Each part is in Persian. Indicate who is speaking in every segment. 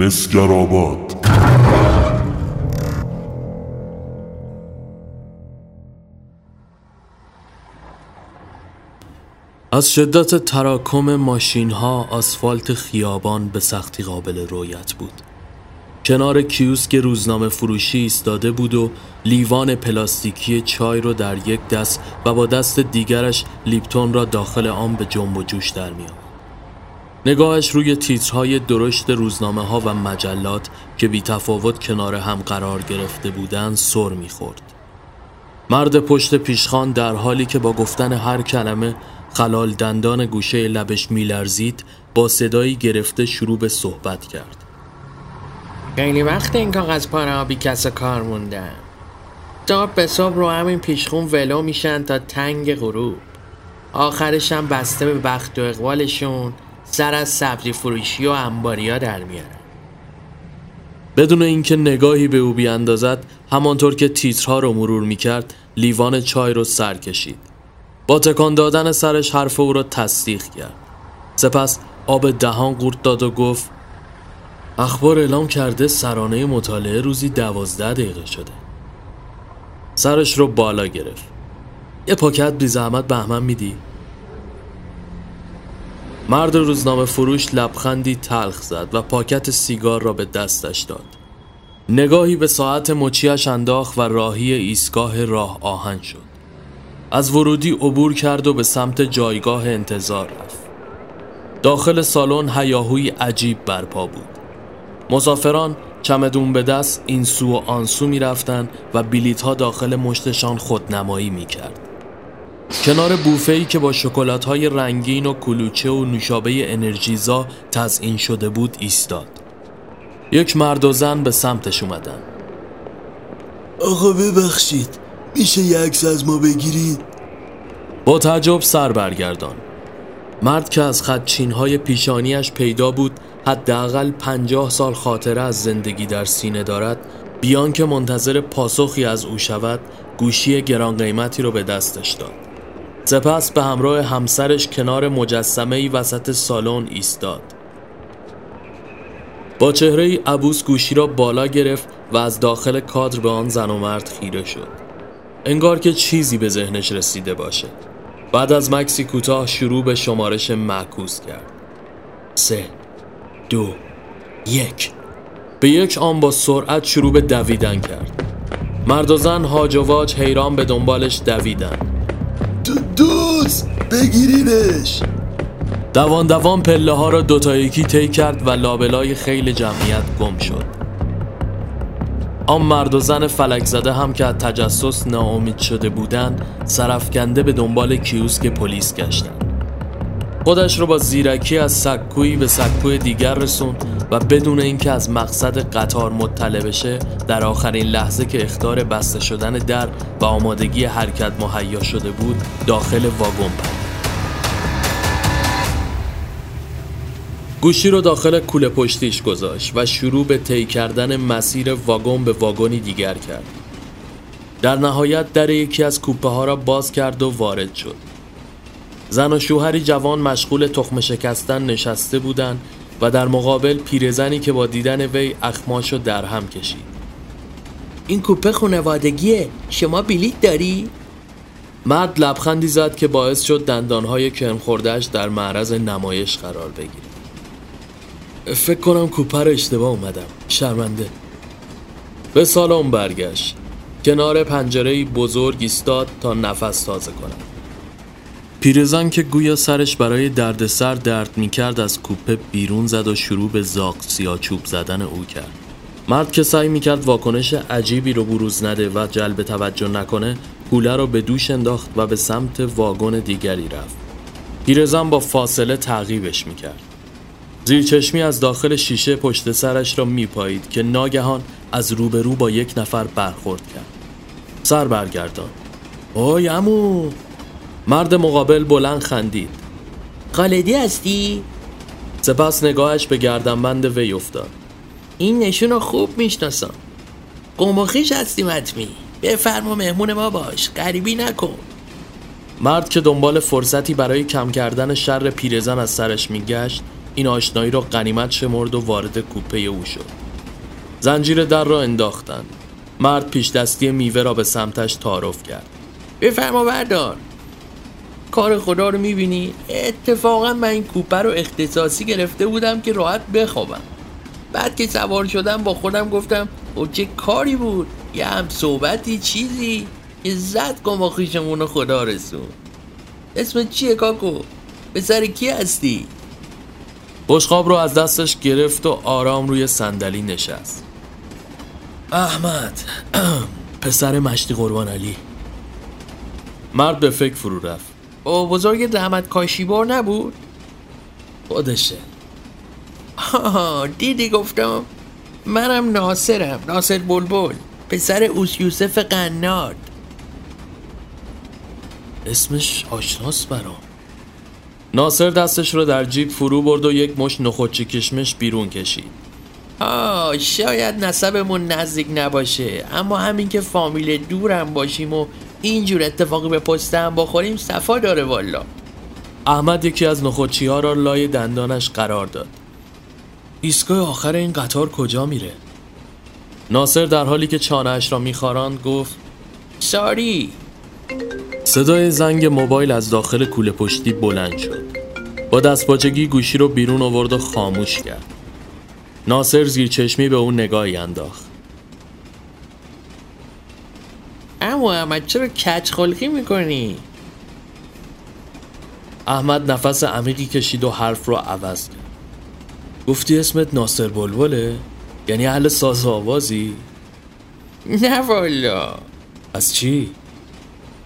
Speaker 1: مسگرآباد
Speaker 2: از شدت تراکم ماشین ها آسفالت خیابان به سختی قابل رویت بود. کنار کیوسک روزنامه فروشی ایستاده بود و لیوان پلاستیکی چای رو در یک دست و با دست دیگرش لیپتون را داخل آن به جنب و جوش در می نگاهش روی تیترهای درشت روزنامه ها و مجلات که بی تفاوت کنار هم قرار گرفته بودند سر می‌خورد. مرد پشت پیشخان در حالی که با گفتن هر کلمه خلال دندان گوشه لبش میلرزید با صدایی گرفته شروع به صحبت کرد.
Speaker 3: خیلی وقت این کاغذ پاره آبی کس کار موندن صبح به صبح رو همین پیشخون ولو میشن تا تنگ غروب آخرش هم بسته به بخت و اقبالشون سر از سبزی فروشی و انباریا در میارن
Speaker 2: بدون اینکه نگاهی به او بیاندازد همانطور که تیترها رو مرور می‌کرد لیوان چای رو سر کشید. با تکان دادن سرش حرف او را تصدیق کرد. سپس آب دهان قورت داد و گفت اخبار اعلام کرده سرانه مطالعه روزی دوازده دقیقه شده. سرش رو بالا گرفت. یه پاکت بی زحمت بهمن میدی؟ مرد روزنامه فروش لبخندی تلخ زد و پاکت سیگار را به دستش داد. نگاهی به ساعت مچیش انداخت و راهی ایستگاه راه آهن شد. از ورودی عبور کرد و به سمت جایگاه انتظار رفت. داخل سالن هیاهوی عجیب برپا بود. مسافران چمدون به دست این سو و آن سو می رفتن و بیلیت ها داخل مشتشان خودنمایی می کرد. کنار بوفه ای که با شکلات های رنگین و کلوچه و نوشابه انرژیزا تزئین شده بود ایستاد. یک مرد و زن به سمتش اومدن.
Speaker 4: آقا ببخشید میشه یک عکس از ما بگیرید؟
Speaker 2: با تعجب سر برگردان. مرد که از خدچین های پیشانیش پیدا بود حداقل پنجاه سال خاطره از زندگی در سینه دارد بیان که منتظر پاسخی از او شود گوشی گران قیمتی رو به دستش داد سپس به همراه همسرش کنار مجسمه ای وسط سالن ایستاد. با چهره ای عبوس گوشی را بالا گرفت و از داخل کادر به آن زن و مرد خیره شد. انگار که چیزی به ذهنش رسیده باشه بعد از مکسی کوتاه شروع به شمارش معکوس کرد. سه دو یک. به یک آن با سرعت شروع به دویدن کرد. مرد و زن هاج و واج حیران به دنبالش دویدن
Speaker 4: دو دوست بگیرینش.
Speaker 2: دوان دوان پله ها را دوتا یکی طی کرد و لابلای خیل جمعیت گم شد. آن مرد و زن فلک زده هم که از تجسس ناامید شده بودند سرفکنده به دنبال کیوسک پلیس گشتند. خودش رو با زیرکی از سکویی به سکوی دیگر رسوند و بدون اینکه از مقصد قطار مطلع بشه در آخرین لحظه که اختار بسته شدن در و آمادگی حرکت مهیا شده بود داخل واگن پرد گوشی رو داخل کوله پشتیش گذاشت و شروع به طی کردن مسیر واگن به واگنی دیگر کرد. در نهایت در یکی از کوپه ها را باز کرد و وارد شد. زن و شوهری جوان مشغول تخم شکستن نشسته بودند و در مقابل پیرزنی که با دیدن وی اخماشو در هم کشید.
Speaker 3: این کوپه خانوادگیه. شما بلیت داری؟
Speaker 2: مرد لبخندی زد که باعث شد دندانهای کرم خوردهش در معرض نمایش قرار بگیره. فکر کنم کوپه رو اشتباه اومدم. شرمنده. به سالن برگشت. کنار پنجره بزرگ ایستاد تا نفس تازه کنم پیرزن که گویا سرش برای دردسر درد می‌کرد از کوپه بیرون زد و شروع به زاق چوب زدن او کرد. مرد که سعی می‌کرد واکنش عجیبی رو بروز نده و جلب توجه نکنه کوله رو به دوش انداخت و به سمت واگن دیگری رفت. پیرزن با فاصله تعقیبش می‌کرد. زیرچشمی از داخل شیشه پشت سرش را میپایید که ناگهان از روبرو با یک نفر برخورد کرد. سر برگردان. اوی امو مرد مقابل بلند خندید.
Speaker 3: خالدی هستی؟
Speaker 2: سپس نگاهش به گردنبند وی افتاد.
Speaker 3: این نشون رو خوب می‌شناسم. قماخیش هستی مطمی بفرما مهمون ما باش. غریبی نکن.
Speaker 2: مرد که دنبال فرصتی برای کم کردن شر پیرزن از سرش میگشت این آشنایی را قنیمت شمرد و وارد کوپه او شد. زنجیر در را انداختند. مرد پیش دستی میوه را به سمتش تعارف کرد.
Speaker 3: بفرما بردار. کار خدا رو می‌بینی؟ اتفاقا من این کوپه رو اختصاصی گرفته بودم که راحت بخوابم. بعد که سوار شدم با خودم گفتم او چه کاری بود؟ یه هم صحبتی چیزی؟ که زد کن با خیشمون خدا رسون. اسم چیه کاکو؟ سر کی هستی؟
Speaker 2: بشقاب رو از دستش گرفت و آرام روی صندلی نشست. احمد پسر مشتی قربان علی. مرد به فکر فرو رفت.
Speaker 3: او بزرگ رحمت کاشیبار نبود؟
Speaker 2: خودشه.
Speaker 3: آه دیدی گفتم؟ منم ناصرم ناصر بلبل پسر اوس یوسف قناد.
Speaker 2: اسمش آشناس برام. ناصر دستش رو در جیب فرو برد و یک مش نخوچی کشمش بیرون کشید.
Speaker 3: آه شاید نسبمون نزدیک نباشه اما همین که فامیل دورم باشیم و اینجور اتفاقی به پستم بخوریم صفا داره والا.
Speaker 2: احمد یکی از نخوچی ها را لای دندانش قرار داد. ایستگاه آخر این قطار کجا میره؟ ناصر در حالی که چانهش را میخاراند گفت
Speaker 3: ساری.
Speaker 2: صدای زنگ موبایل از داخل کوله پشتی بلند شد. با دستپاچگی گوشی رو بیرون آورد و خاموش کرد. ناصر زیر چشمی به اون نگاهی انداخت.
Speaker 3: اما احمد چرا کچ خلقی می‌کنی؟
Speaker 2: احمد نفس عمیقی کشید و حرف رو عوض کرد گفتی اسمت ناصر بلبله؟ یعنی اهل ساز آوازی؟
Speaker 3: نه والا
Speaker 2: از چی؟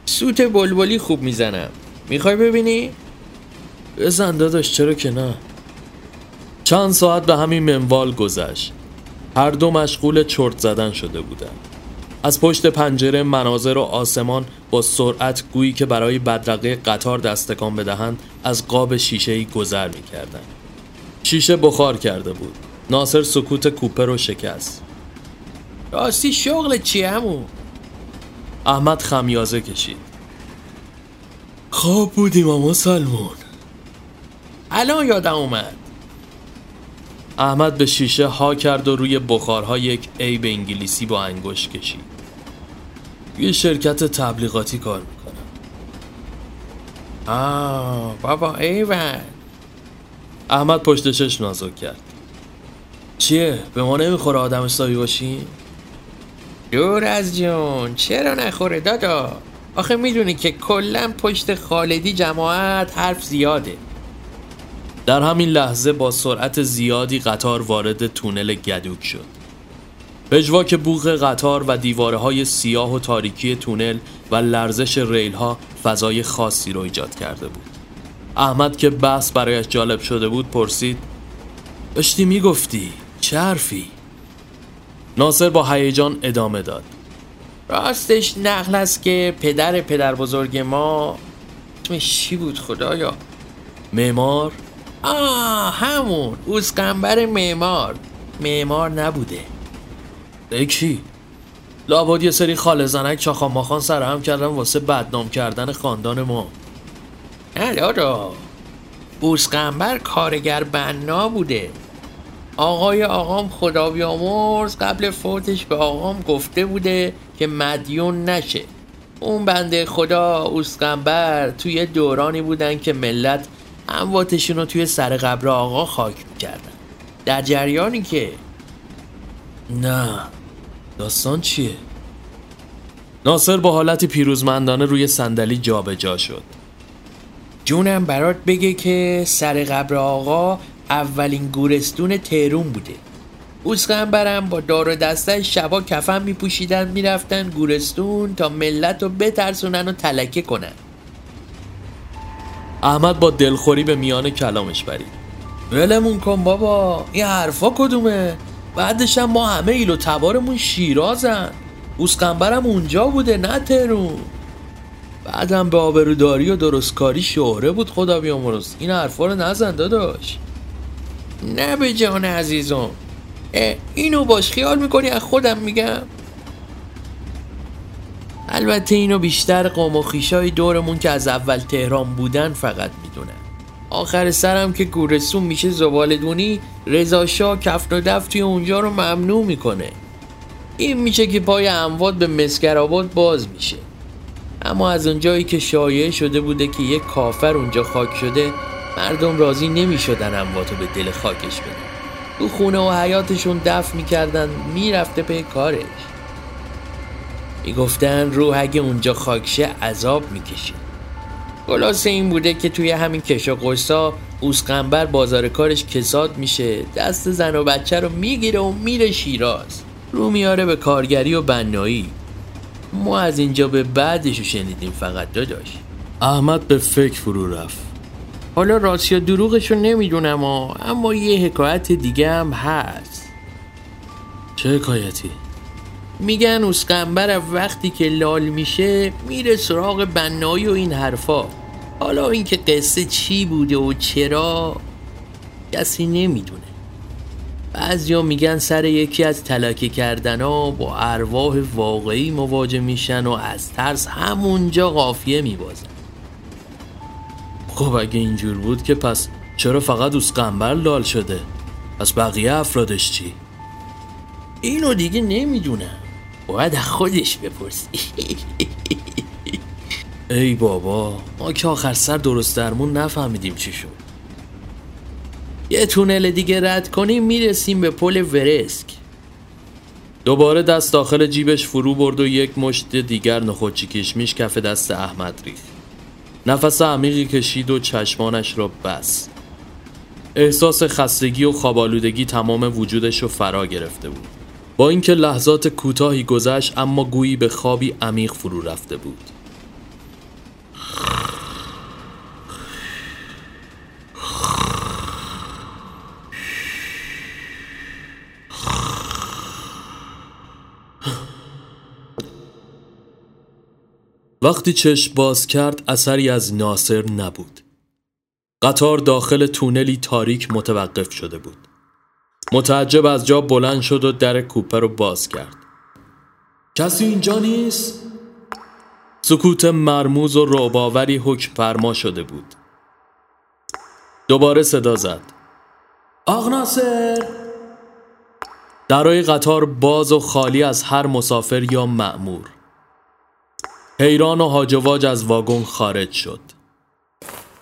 Speaker 3: سوت بلبلی خوب می‌زنم می‌خوای ببینی؟
Speaker 2: بزن داداش چرا که نه چند ساعت به همین منوال گذشت هر دو مشغول چرت زدن شده بودند از پشت پنجره مناظر و آسمان با سرعت گویی که برای بدرقه قطار دستکان بدهند از قاب شیشه گذر می‌کردند. شیشه بخار کرده بود. ناصر سکوت کوپه رو شکست.
Speaker 3: راستی شغل چی همون؟
Speaker 2: احمد خمیازه کشید.
Speaker 4: خواب بودیم اما سلمون.
Speaker 3: الان یادم اومد.
Speaker 2: احمد به شیشه ها کرد و روی بخارها یک ای به انگلیسی با انگشت کشید. یه شرکت تبلیغاتی کار می‌کنم
Speaker 3: آه بابا ایول
Speaker 2: احمد پشت چش نازک کرد. چیه؟ به ما نمی‌خوره آدم سایی باشیم؟
Speaker 3: دور از جون چرا نخوره دادا؟ آخه می‌دونی که کلا پشت خالدی جماعت حرف زیاده.
Speaker 2: در همین لحظه با سرعت زیادی قطار وارد تونل گدوک شد. پژواک بوغ قطار و دیواره های سیاه و تاریکی تونل و لرزش ریل ها فضای خاصی رو ایجاد کرده بود. احمد که بحث برایش جالب شده بود پرسید داشتی می‌گفتی چه حرفی؟ ناصر با هیجان ادامه داد.
Speaker 3: راستش نقل است که پدر پدر بزرگ ما چی بود خدایا؟
Speaker 2: معمار
Speaker 3: آه همون اوسقنبر معمار. معمار نبوده.
Speaker 2: کی؟ لابد یه سری خاله زنک چاخان ماخان سرهم کردن واسه بدنام کردن خاندان ما.
Speaker 3: نه دادا اوسقنبر کارگر بنا بوده. آقای آقام خدا بیامرز قبل فوتش به آقام گفته بوده که مدیون نشه. اون بنده خدا اوسقنبر توی دورانی بودن که ملت امواتشون رو توی سر قبر آقا خاک می‌کردن در جریانی که
Speaker 2: نه. داستان چیه؟ ناصر با حالتی پیروزمندانه روی صندلی جابجا شد.
Speaker 3: جونم برات بگه که سر قبر آقا اولین گورستون تهرون بوده. اوسقنبرم با دار و دسته شبا کفن میپوشیدن می‌رفتن گورستون تا ملت رو بترسونن و تلکه کنن.
Speaker 2: احمد با دلخوری به میان کلامش برید.
Speaker 3: ولمون کن بابا این حرفا کدومه؟ بعدش هم ما همه ایلو تبارمون شیرازن. اوسقنبرم اونجا بوده نه تهرون. بعدم به آبروداری و درستکاری شهره بود خدا بیامرز. این حرفا رو نزن داداش. نه به جان عزیزم. اینو باش خیال می‌کنی؟ از خودم میگم. البته اینو بیشتر قوم و خیشای دورمون که از اول تهران بودن فقط می‌دونن. آخر سرم که گورستون میشه زبالدونی رضا شاه کفن و دف اونجا رو ممنوع می‌کنه. این میشه که پای اموات به مسکرآباد باز میشه. اما از اونجایی که شایعه شده بوده که یک کافر اونجا خاک شده مردم راضی نمی‌شدن امواتو به دل خاکش بدن. تو خونه و حیاتشون دفن می‌کردن می‌رفته پی کارش. می‌گفتن روح اگه اونجا خاکشه عذاب می‌کشه. خلاصه این بوده که توی همین کش و قصا اوسقنبر بازار کارش کساد میشه دست زن و بچه رو می‌گیره و میره شیراز. رو میاره به کارگری و بنایی. ما از اینجا به بعدش رو شنیدیم فقط داداش.
Speaker 2: احمد به فکر فرو رفت.
Speaker 3: حالا راست یا دروغش رو نمی‌دونم اما یه حکایت دیگه هم هست.
Speaker 2: چه حکایتی؟
Speaker 3: میگن اسقنبر وقتی که لال میشه میره سراغ بنایی و این حرفا حالا اینکه قصه چی بوده و چرا کسی نمی‌دونه بعضیا میگن سر یکی از تلاکی کردن با ارواح واقعی مواجه میشن و از ترس همونجا قافیه میبازن
Speaker 2: خب اگه اینجور بود که پس چرا فقط اسقنبر لال شده؟ پس بقیه افرادش چی؟
Speaker 3: اینو دیگه نمی‌دونم باید از خودش بپرسی.
Speaker 2: ای بابا ما که آخر سر درست درمون نفهمیدیم چی شد.
Speaker 3: یه تونل دیگه رد کنیم می‌رسیم به پل ورسک.
Speaker 2: دوباره دست داخل جیبش فرو برد و یک مشت دیگر نخودچی کشمیش کف دست احمد ریخت. نفس عمیقی کشید و چشمانش را بس احساس خستگی و خوابالودگی تمام وجودش رو فرا گرفته بود. با اینکه لحظات کوتاهی گذشت اما گویی به خوابی عمیق فرو رفته بود. وقتی چشم باز کرد اثری از ناصر نبود. قطار داخل تونلی تاریک متوقف شده بود. متعجب از جا بلند شد و در کوپه رو باز کرد. کسی اینجا نیست؟ سکوت مرموز و رعباوری حکم فرما شده بود. دوباره صدا زد. آق ناصر درای قطار باز و خالی از هر مسافر یا مأمور. حیران و هاجواج از واگن خارج شد.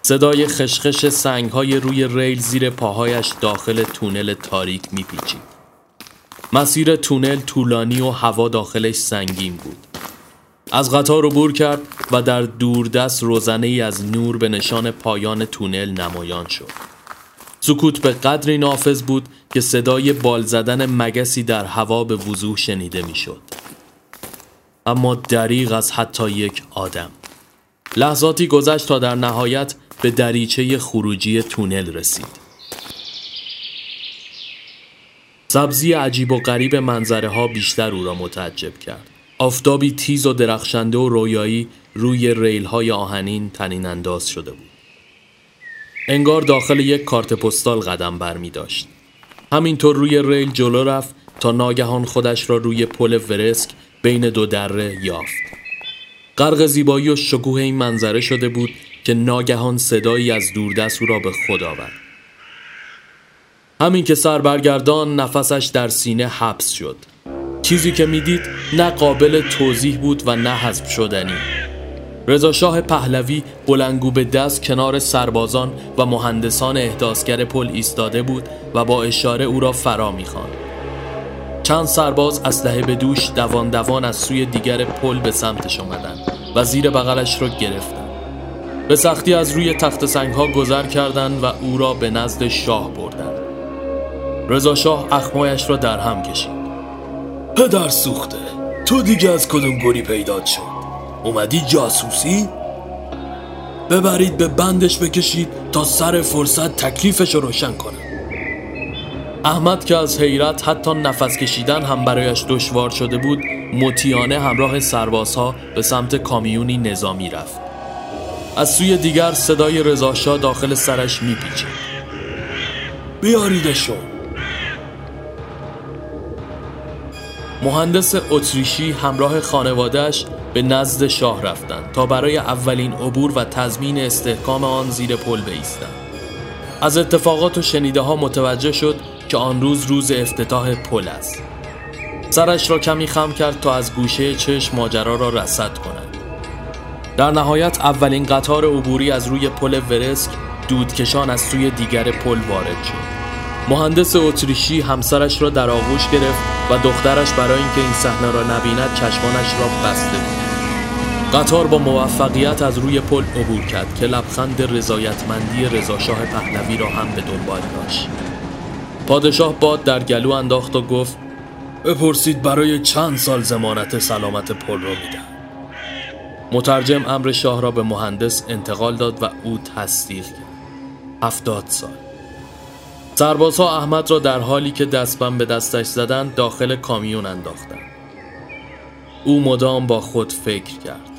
Speaker 2: صدای خشخش سنگ های روی ریل زیر پاهایش داخل تونل تاریک میپیچید. مسیر تونل طولانی و هوا داخلش سنگین بود. از قطار عبور کرد و در دوردست روزنه ای از نور به نشان پایان تونل نمایان شد. سکوت به قدری نافذ بود که صدای بال زدن مگسی در هوا به وضوح شنیده می‌شد. اما دریغ از حتی یک آدم. لحظاتی گذشت تا در نهایت به دریچه خروجی تونل رسید. سبزی عجیب و غریب منظره ها بیشتر او را متعجب کرد. آفتابی تیز و درخشنده و رویایی روی ریل های آهنین تنین انداز شده بود. انگار داخل یک کارت پستال قدم بر می داشت. همینطور روی ریل جلو رفت تا ناگهان خودش را روی پل ورسک بین دو دره یافت. غرق زیبایی و شکوه این منظره شده بود که ناگهان صدایی از دوردست او را به خود آورد. همین که سر برگردان نفسش در سینه حبس شد. چیزی که می‌دید نه قابل توضیح بود و نه حذف شدنی. رضا شاه پهلوی بلنگو به دست کنار سربازان و مهندسان احداثگر پل ایستاده بود و با اشاره او را فرا می‌خواند. چند سرباز اسلحه به دوش دوان دوان از سوی دیگر پل به سمتش آمدند و زیر بغلش را گرفتند. به سختی از روی تخت سنگ ها گذر کردند و او را به نزد شاه بردند. رضا شاه اخمایش را در هم کشید.
Speaker 4: پدر سوخته تو دیگه از کدوم گوری پیدات شد؟ اومدی جاسوسی؟ ببرید به بندش بکشید تا سر فرصت تکلیفش رو روشن کنه.
Speaker 2: احمد که از حیرت حتی نفس کشیدن هم برایش دشوار شده بود متیانه همراه سربازها به سمت کامیونی نظامی رفت. از سوی دیگر صدای رضاشاه داخل سرش میپیچید
Speaker 4: بیاریدشون
Speaker 2: مهندس اتریشی همراه خانوادهش به نزد شاه رفتند تا برای اولین عبور و تضمین استحکام آن زیر پل بایستند از اتفاقات و شنیده ها متوجه شد که آن روز روز افتتاح پل است. سرش را کمی خم کرد تا از گوشه چشم ماجرا را رسد کند. در نهایت اولین قطار عبوری از روی پل ورسک دودکشان از سوی دیگر پل وارد شد. مهندس اتریشی همسرش را در آغوش گرفت و دخترش برای اینکه این صحنه را نبیند چشمانش را بسته بود. قطار با موفقیت از روی پل عبور کرد که لبخند رضایتمندی رضاشاه پهلوی را هم به دنبال داشت. پادشاه باد در گلو انداخت و گفت بپرسید برای چند سال زمانت سلامت پل را میدن مترجم امر شاه را به مهندس انتقال داد و او تصدیق کرد. هفتاد سال. سربازها احمد را در حالی که دستبند به دستش زدن داخل کامیون انداختند. او مدام با خود فکر کرد.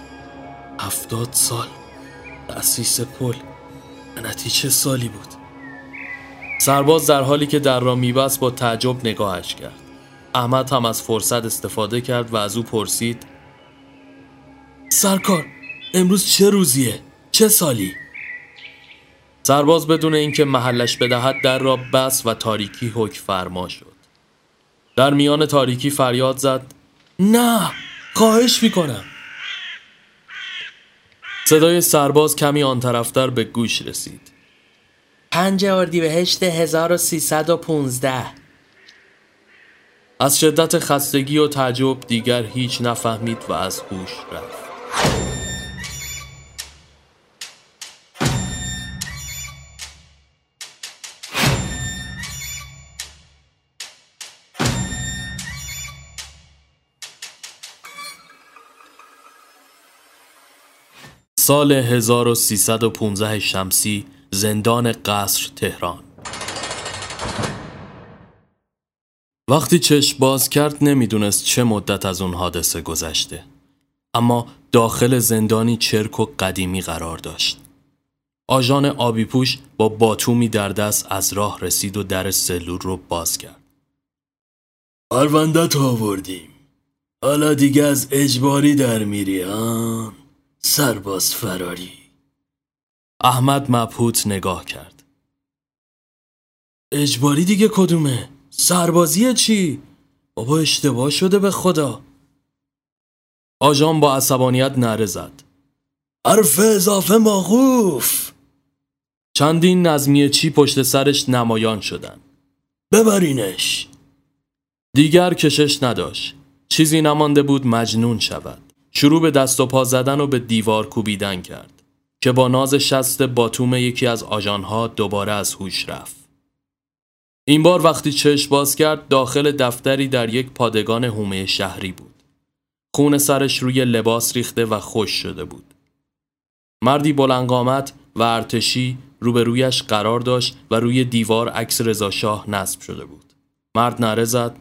Speaker 2: هفتاد سال. تأسیس پل. نتیجه سالی بود. سرباز در حالی که در را میبست با تعجب نگاهش کرد. احمد هم از فرصت استفاده کرد و از او پرسید سرکار امروز چه روزیه؟ چه سالی؟ سرباز بدون اینکه محلش بدهد در را بس و تاریکی حک فرما شد. در میان تاریکی فریاد زد. نه خواهش می‌کنم. صدای سرباز کمی آن طرفتر به گوش رسید.
Speaker 3: پنج اردیبهشت 1315
Speaker 2: از شدت خستگی و تعجب دیگر هیچ نفهمید و از هوش رفت. سال 1315 شمسی زندان قصر تهران. وقتی چشم باز کرد نمی‌دونست چه مدت از اون حادثه گذشته. اما داخل زندانی چرک و قدیمی قرار داشت. آژان آبی پوش با باتومی در دست از راه رسید و در سلول رو باز کرد.
Speaker 4: پروندت آوردیم. حالا دیگه از اجباری در میری ها؟ سرباز فراری.
Speaker 2: احمد مبهوت نگاه کرد.
Speaker 4: اجباری دیگه کدومه؟ سربازی چی؟ بابا اشتباه شده به خدا.
Speaker 2: آژان با عصبانیت نره زد.
Speaker 4: حرف اضافه ماغوف
Speaker 2: چندین نظمیه چی پشت سرش نمایان شدن.
Speaker 4: ببرینش.
Speaker 2: دیگر کشش نداشت. چیزی نمانده بود مجنون شود. شروع به دست و پا زدن و به دیوار کوبیدن کرد که با ناز شست باتوم یکی از آژانها دوباره از هوش رفت. این بار وقتی چشم باز کرد داخل دفتری در یک پادگان هومه شهری بود. خون سرش روی لباس ریخته و خوش شده بود. مردی بلنگامت و ارتشی روبرویش قرار داشت و روی دیوار عکس رضا شاه نصب شده بود. مرد نره زد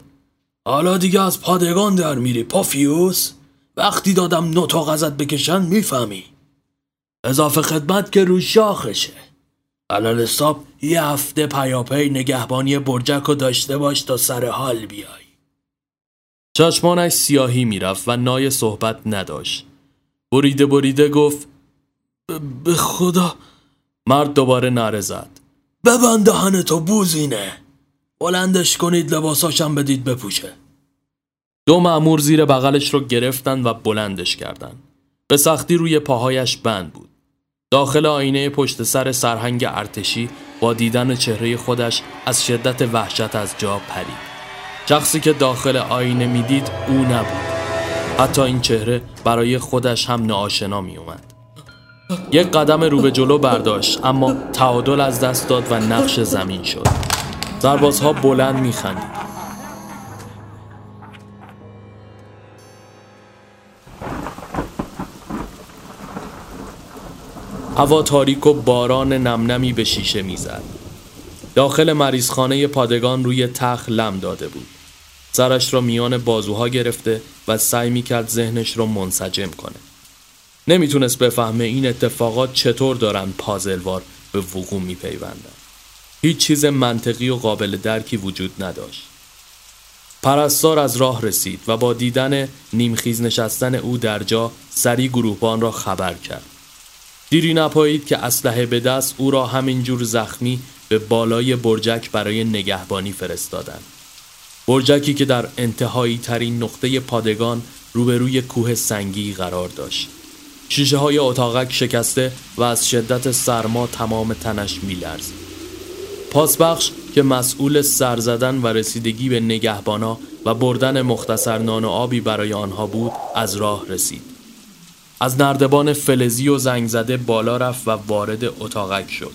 Speaker 4: حالا دیگه از پادگان در میری پافیوس؟ وقتی دادم نوتا ازت بکشن می‌فهمی اضافه خدمت که رو شاخشه علال حساب یه هفته پیاپی نگهبانی برجک رو داشته باش تا سر حال بیای
Speaker 2: چشمانش سیاهی می‌رفت و نای صحبت نداشت بریده بریده گفت
Speaker 4: به خدا
Speaker 2: مرد دوباره نره زد
Speaker 4: ببند دهنتو بوزینه بلندش کنید لباساشم بدید بپوشه
Speaker 2: دو معمور زیر بغلش رو گرفتن و بلندش کردن. به سختی روی پاهایش بند بود. داخل آینه پشت سر سرهنگ ارتشی با دیدن چهره خودش از شدت وحشت از جا پرید. شخصی که داخل آینه می‌دید او نبود. حتی این چهره برای خودش هم ناآشنا می اومد. یک قدم رو به جلو برداشت اما تعادل از دست داد و نقش زمین شد. سربازها بلند میخندید. هوا تاریک و باران نمنمی به شیشه می‌زد. داخل مریضخانه پادگان روی تخ لم داده بود. سرش را میان بازوها گرفته و سعی می‌کرد ذهنش را منسجم کنه. نمی‌تونست بفهمه این اتفاقات چطور دارن پازلوار به وقوع میپیوندن. هیچ چیز منطقی و قابل درکی وجود نداشت. پرستار از راه رسید و با دیدن نیمخیز نشستن او در جا سری گروهبان را خبر کرد. دیری نپایید که اسلحه به دست او را همینجور زخمی به بالای برجک برای نگهبانی فرستادند. برجکی که در انتهایی ترین نقطه پادگان روبروی کوه سنگی قرار داشت. شیشه های اتاقک شکسته و از شدت سرما تمام تنش میلرزید. پاسبخش که مسئول سر زدن و رسیدگی به نگهبانا و بردن مختصر نان و آبی برای آنها بود از راه رسید. از نردبان فلزی و زنگ زده بالا رفت و وارد اتاقک شد.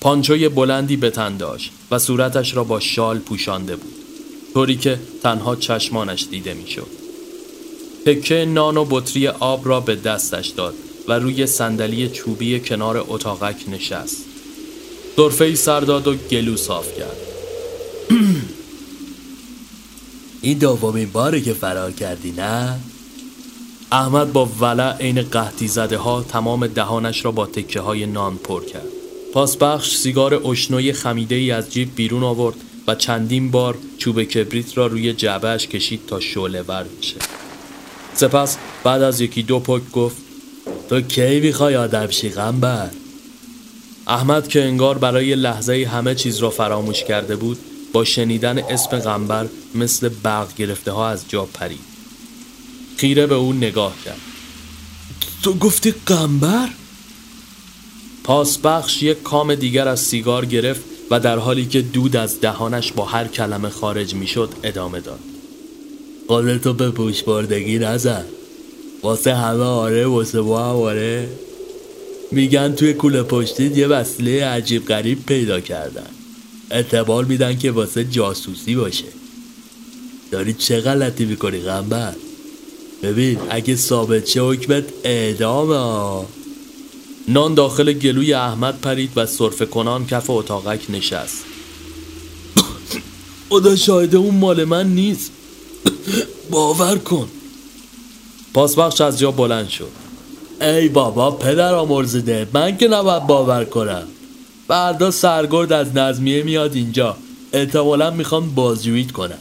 Speaker 2: پانچوی بلندی به تن داشت و صورتش را با شال پوشانده بود. طوری که تنها چشمانش دیده می‌شد. تکه نان و بطری آب را به دستش داد و روی صندلی چوبی کنار اتاقک نشست. سرفه سر داد و گلو صاف کرد.
Speaker 4: این دومین باره که فرار کردی نه؟
Speaker 2: احمد با ولع عین قحطی زده ها تمام دهانش را با تکه های نان پر کرد. پاسبخش سیگار اشنوی خمیده ای از جیب بیرون آورد و چندین بار چوب کبریت را روی جعبهش کشید تا شعله ور بشه. سپس بعد از یکی دو پک گفت
Speaker 4: تو کی می‌خوای آدم شی غنبر؟
Speaker 2: احمد که انگار برای لحظه همه چیز را فراموش کرده بود با شنیدن اسم غنبر مثل برق گرفته ها از جا پرید خیره به او نگاه کرد.
Speaker 4: تو گفتی غنبر؟
Speaker 2: پاسبخش یک کام دیگر از سیگار گرفت و در حالی که دود از دهانش با هر کلمه خارج می‌شد ادامه داد.
Speaker 4: قولتو به پوش بردگی نزن. واسه همه آره واسه ما هم آره. میگن توی کوله پشتید یه وسیله عجیب غریب پیدا کردن. اعتبار میدن که واسه جاسوسی باشه. داری چه غلطی می‌کنی غنبر ببین اگه ثابت شه حکمت اعدامه.
Speaker 2: نان داخل گلوی احمد پرید و صرف کنان کف اتاقک نشست.
Speaker 4: خدا شاهده اون مال من نیست. باور کن.
Speaker 2: پاسبخش از جا بلند شد.
Speaker 4: ای بابا پدر آمرزده. من که نباید باور کنم. فردا سرگرد از نظمیه میاد اینجا. احتمالا می‌خوام بازجوییت کنم.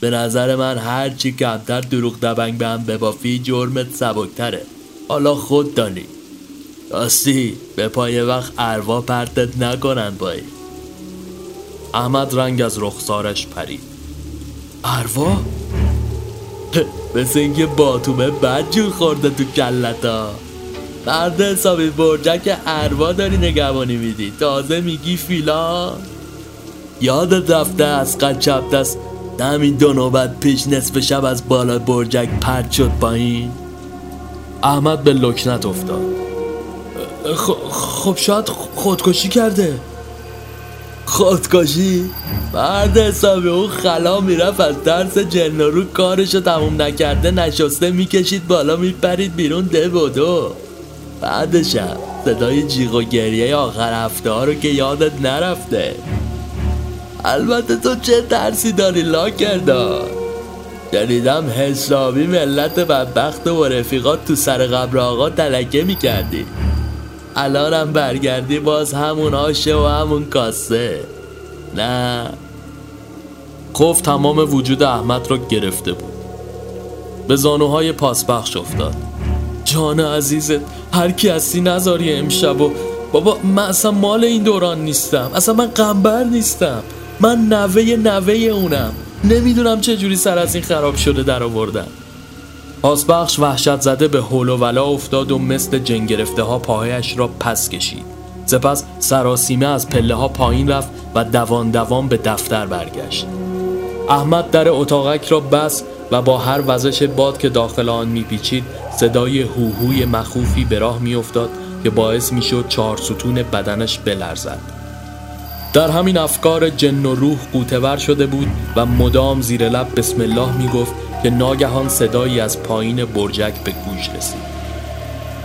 Speaker 4: به نظر من هر چی کمتر دروغ دبنگ به هم ببافی جرمت سبکتره. حالا خود دانی. راستی به پای وقت اروا پرتت نکنن بایی.
Speaker 2: احمد رنگ از رخسارش پرید.
Speaker 4: اروا؟ مثل اینکه باتومه بد خورده تو کلتا. مرد حسابی برجک اروا داری نگهبانی میدی. تازه میگی فیلان. یادت رفته از قد چپ دست همین دو نوبت پیش نصف شب از بالا برجک پرد شد پایین.
Speaker 2: احمد به لکنت افتاد.
Speaker 4: خب شاید خودکشی کرده. خودکشی؟ مرد حسابی اون خلا می‌رفت از درس جن رو کارشو تموم نکرده نشسته می‌کشید بالا میپرید بیرون ده بدو بعدشم صدای جیغ و گریه آخر هفته ها رو که یادت نرفته. البته تو چه ترسی داری لا کردار شنیدم حسابی ملت بدبخت و رفیقات تو سر قبر آقا تلکه می‌کردی. الانم برگردی باز همون آشه و همون کاسه. نه.
Speaker 2: خوف تمام وجود احمد را گرفته بود. به زانوهای پاسبخش افتاد.
Speaker 4: جان عزیزت هر کی هستی نذاری امشب و بابا من اصلا مال این دوران نیستم. اصلا من قنبر نیستم. من نوه نوه اونم. نمی‌دونم چه جوری سر از این خراب شده در آوردم.
Speaker 2: پاسبخش وحشت زده به حول و ولا افتاد و مثل جن گرفته ها پاهایش را پس کشید. سپس سراسیمه از پله ها پایین رفت و دوان دوان به دفتر برگشت. احمد در اتاقک را بس و با هر وزش باد که داخل آن میپیچید صدای هوهوی مخوفی به راه میافتاد که باعث می‌شد چهار ستون بدنش بلرزد. در همین افکار جن و روح قوتور شده بود و مدام زیر لب بسم الله می‌گفت که ناگهان صدایی از پایین برجک به گوش رسید.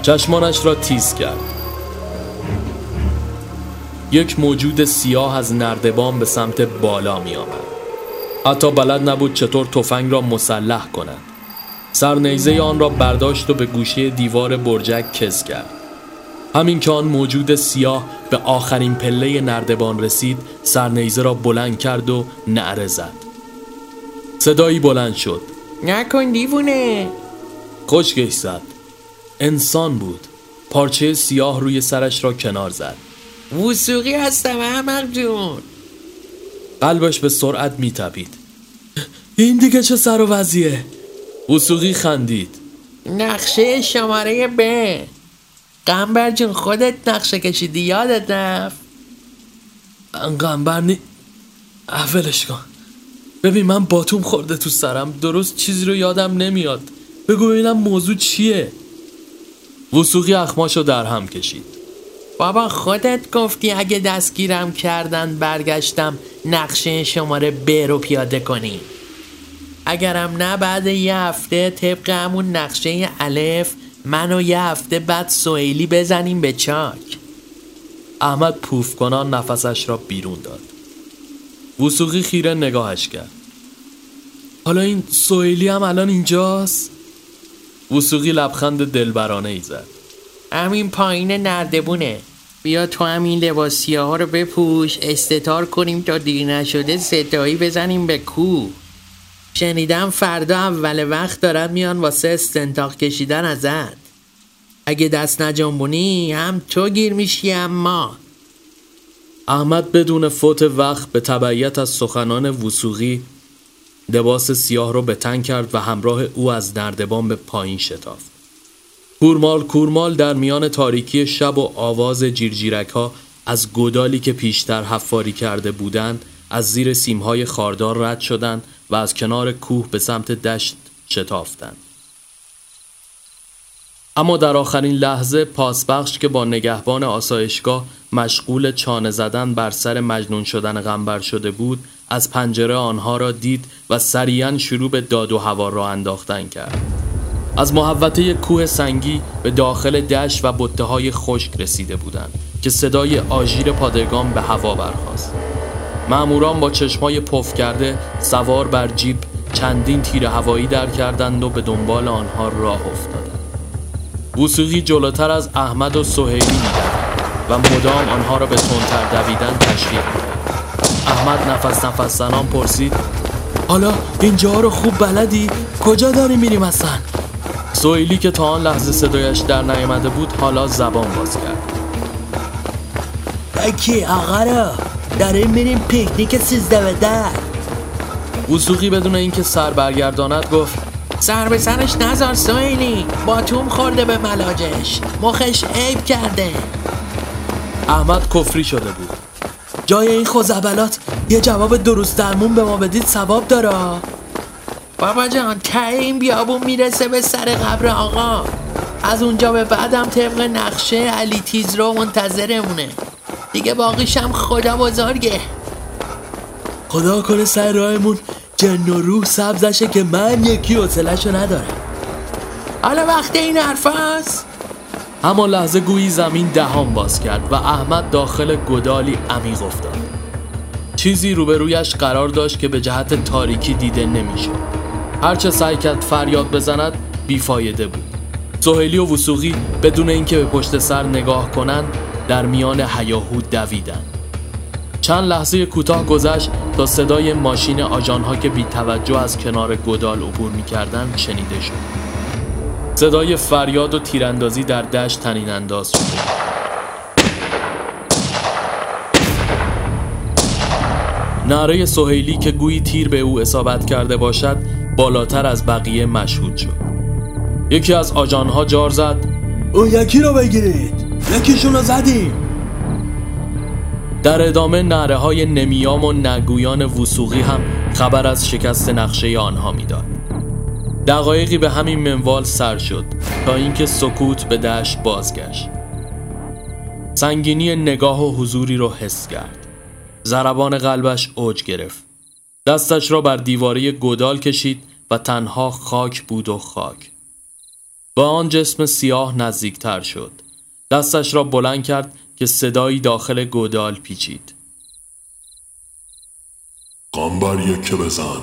Speaker 2: چشمانش را تیز کرد. یک موجود سیاه از نردبان به سمت بالا می آمد. حتی بلد نبود چطور تفنگ را مسلح کند. سرنیزه آن را برداشت و به گوشه دیوار برجک کز کرد. همین که آن موجود سیاه به آخرین پله نردبان رسید سرنیزه را بلند کرد و نعره زد. صدایی بلند شد.
Speaker 3: نکن دیوونه.
Speaker 2: خشکش زد. انسان بود. پارچه سیاه روی سرش را کنار زد.
Speaker 3: وسوقی هستم احمق جون.
Speaker 2: قلبش به سرعت میتپید. این دیگه چه سر و وضعیه؟ وسوقی خندید.
Speaker 3: نقشه شماره ب قنبر جون خودت نقشه کشیدی یادت رفت؟
Speaker 2: قنبر نی اولش کن. ببین من باتوم خورده تو سرم درست چیزی رو یادم نمیاد. بگو ببینم موضوع چیه. وسوقی اخماشو در هم کشید.
Speaker 3: بابا خودت گفتی اگه دستگیرم کردن برگشتم نقشه شماره ب رو پیاده کنی. اگرم نه بعد یه هفته طبق همون نقشه الف منو یه هفته بعد سویلی بزنیم به چاک.
Speaker 2: احمد پوف کنان نفسش را بیرون داد. وسوقی خیره نگاهش کرد. حالا این سویلی هم الان اینجاست؟ وسوقی لبخند دلبرانه ای زد.
Speaker 3: همین پایین نردبونه. بیا تو همین لباسیه ها رو بپوش استتار کنیم تا دیر نشده ستایی بزنیم به کو شنیدم فردا اول وقت دارن میان واسه استنتاق کشیدن ازت. اگه دست نجنبونی هم تو گیر میشی هم ما
Speaker 2: احمد بدون فوت وقت به تبعیت از سخنان وسوقی لباس سیاه رو به تن کرد و همراه او از نردبان به پایین شتافت. کورمال کورمال در میان تاریکی شب و آواز جیرجیرک ها از گودالی که پیشتر حفاری کرده بودند از زیر سیمهای خاردار رد شدند و از کنار کوه به سمت دشت شتافتند. اما در آخرین لحظه پاسبخش که با نگهبان آسایشگاه مشغول چانه زدن بر سر مجنون شدن غنبر شده بود از پنجره آنها را دید و سریعا شروع به داد و هوا را انداختن کرد از محوطه کوه سنگی به داخل دشت و بطه های خشک رسیده بودند که صدای آژیر پادگان به هوا برخاست معموران با چشمای پف کرده سوار بر جیب چندین تیر هوایی در کردند و به دنبال آنها راه افتادند وسوقی جلوتر از احمد و سهیلی میدند و مدام آنها را به تندتر دویدن تشویق احمد نفس نفس زنان پرسید حالا اینجا رو خوب بلدی؟ کجا داری میریم اصلا؟ سویلی که تا آن لحظه صدایش در نیامده بود حالا زبان باز کرد
Speaker 1: اکی آقا داریم میریم پیکنیک سیزده به در
Speaker 2: وسوقی بدون اینکه سر برگرداند گفت
Speaker 3: سر به سرش نزار سویلی باتوم خورده به ملاجش. مخش عیب کرده.
Speaker 2: احمد کفری شده بود.
Speaker 1: جای این خوزبلات یه جواب درست درمون به ما بدید ثواب داره.
Speaker 3: بابا جان ته این بیابون می‌رسه به سر قبر آقا. از اونجا به بعدم طبق نقشه علی تیز رو منتظرمونه. دیگه باقیشم خدا بزرگه.
Speaker 1: خدا کنه سر راهمون جن و روح سبزشه که من یکی حوصله‌شو ندارم.
Speaker 3: حالا وقت این حرف هست؟
Speaker 2: همان لحظه گویی زمین دهان باز کرد و احمد داخل گدالی عمیق افتاد. چیزی روبرویش قرار داشت که به جهت تاریکی دیده نمی‌شد. هرچه سعی کرد فریاد بزند بیفایده بود. سهیلی و وسوقی بدون اینکه به پشت سر نگاه کنند در میان هیاهو دویدند. چند لحظه کوتاه گذشت تا صدای ماشین آجانها که بی توجه از کنار گدال عبور می‌کردند شنیده شد. صدای فریاد و تیراندازی در دشت تنین انداز شده نعره سهیلی که گویی تیر به او اصابت کرده باشد بالاتر از بقیه مشهود شد. یکی از آجانها جار زد.
Speaker 1: اون یکی رو بگیرید. یکیشون رو زدیم.
Speaker 2: در ادامه نعره های نمیام و نگویان وسوقی هم خبر از شکست نقشه آنها می‌داد. دقایقی به همین منوال سر شد تا اینکه سکوت به دشت بازگشت. سنگینی نگاه و حضوری رو حس کرد. زربان قلبش اوج گرفت. دستش را بر دیواره گودال کشید و تنها خاک بود و خاک. با آن جسم سیاه نزدیکتر شد. دستش را بلند کرد که صدایی داخل گودال پیچید.
Speaker 5: قنبر یکه بزن.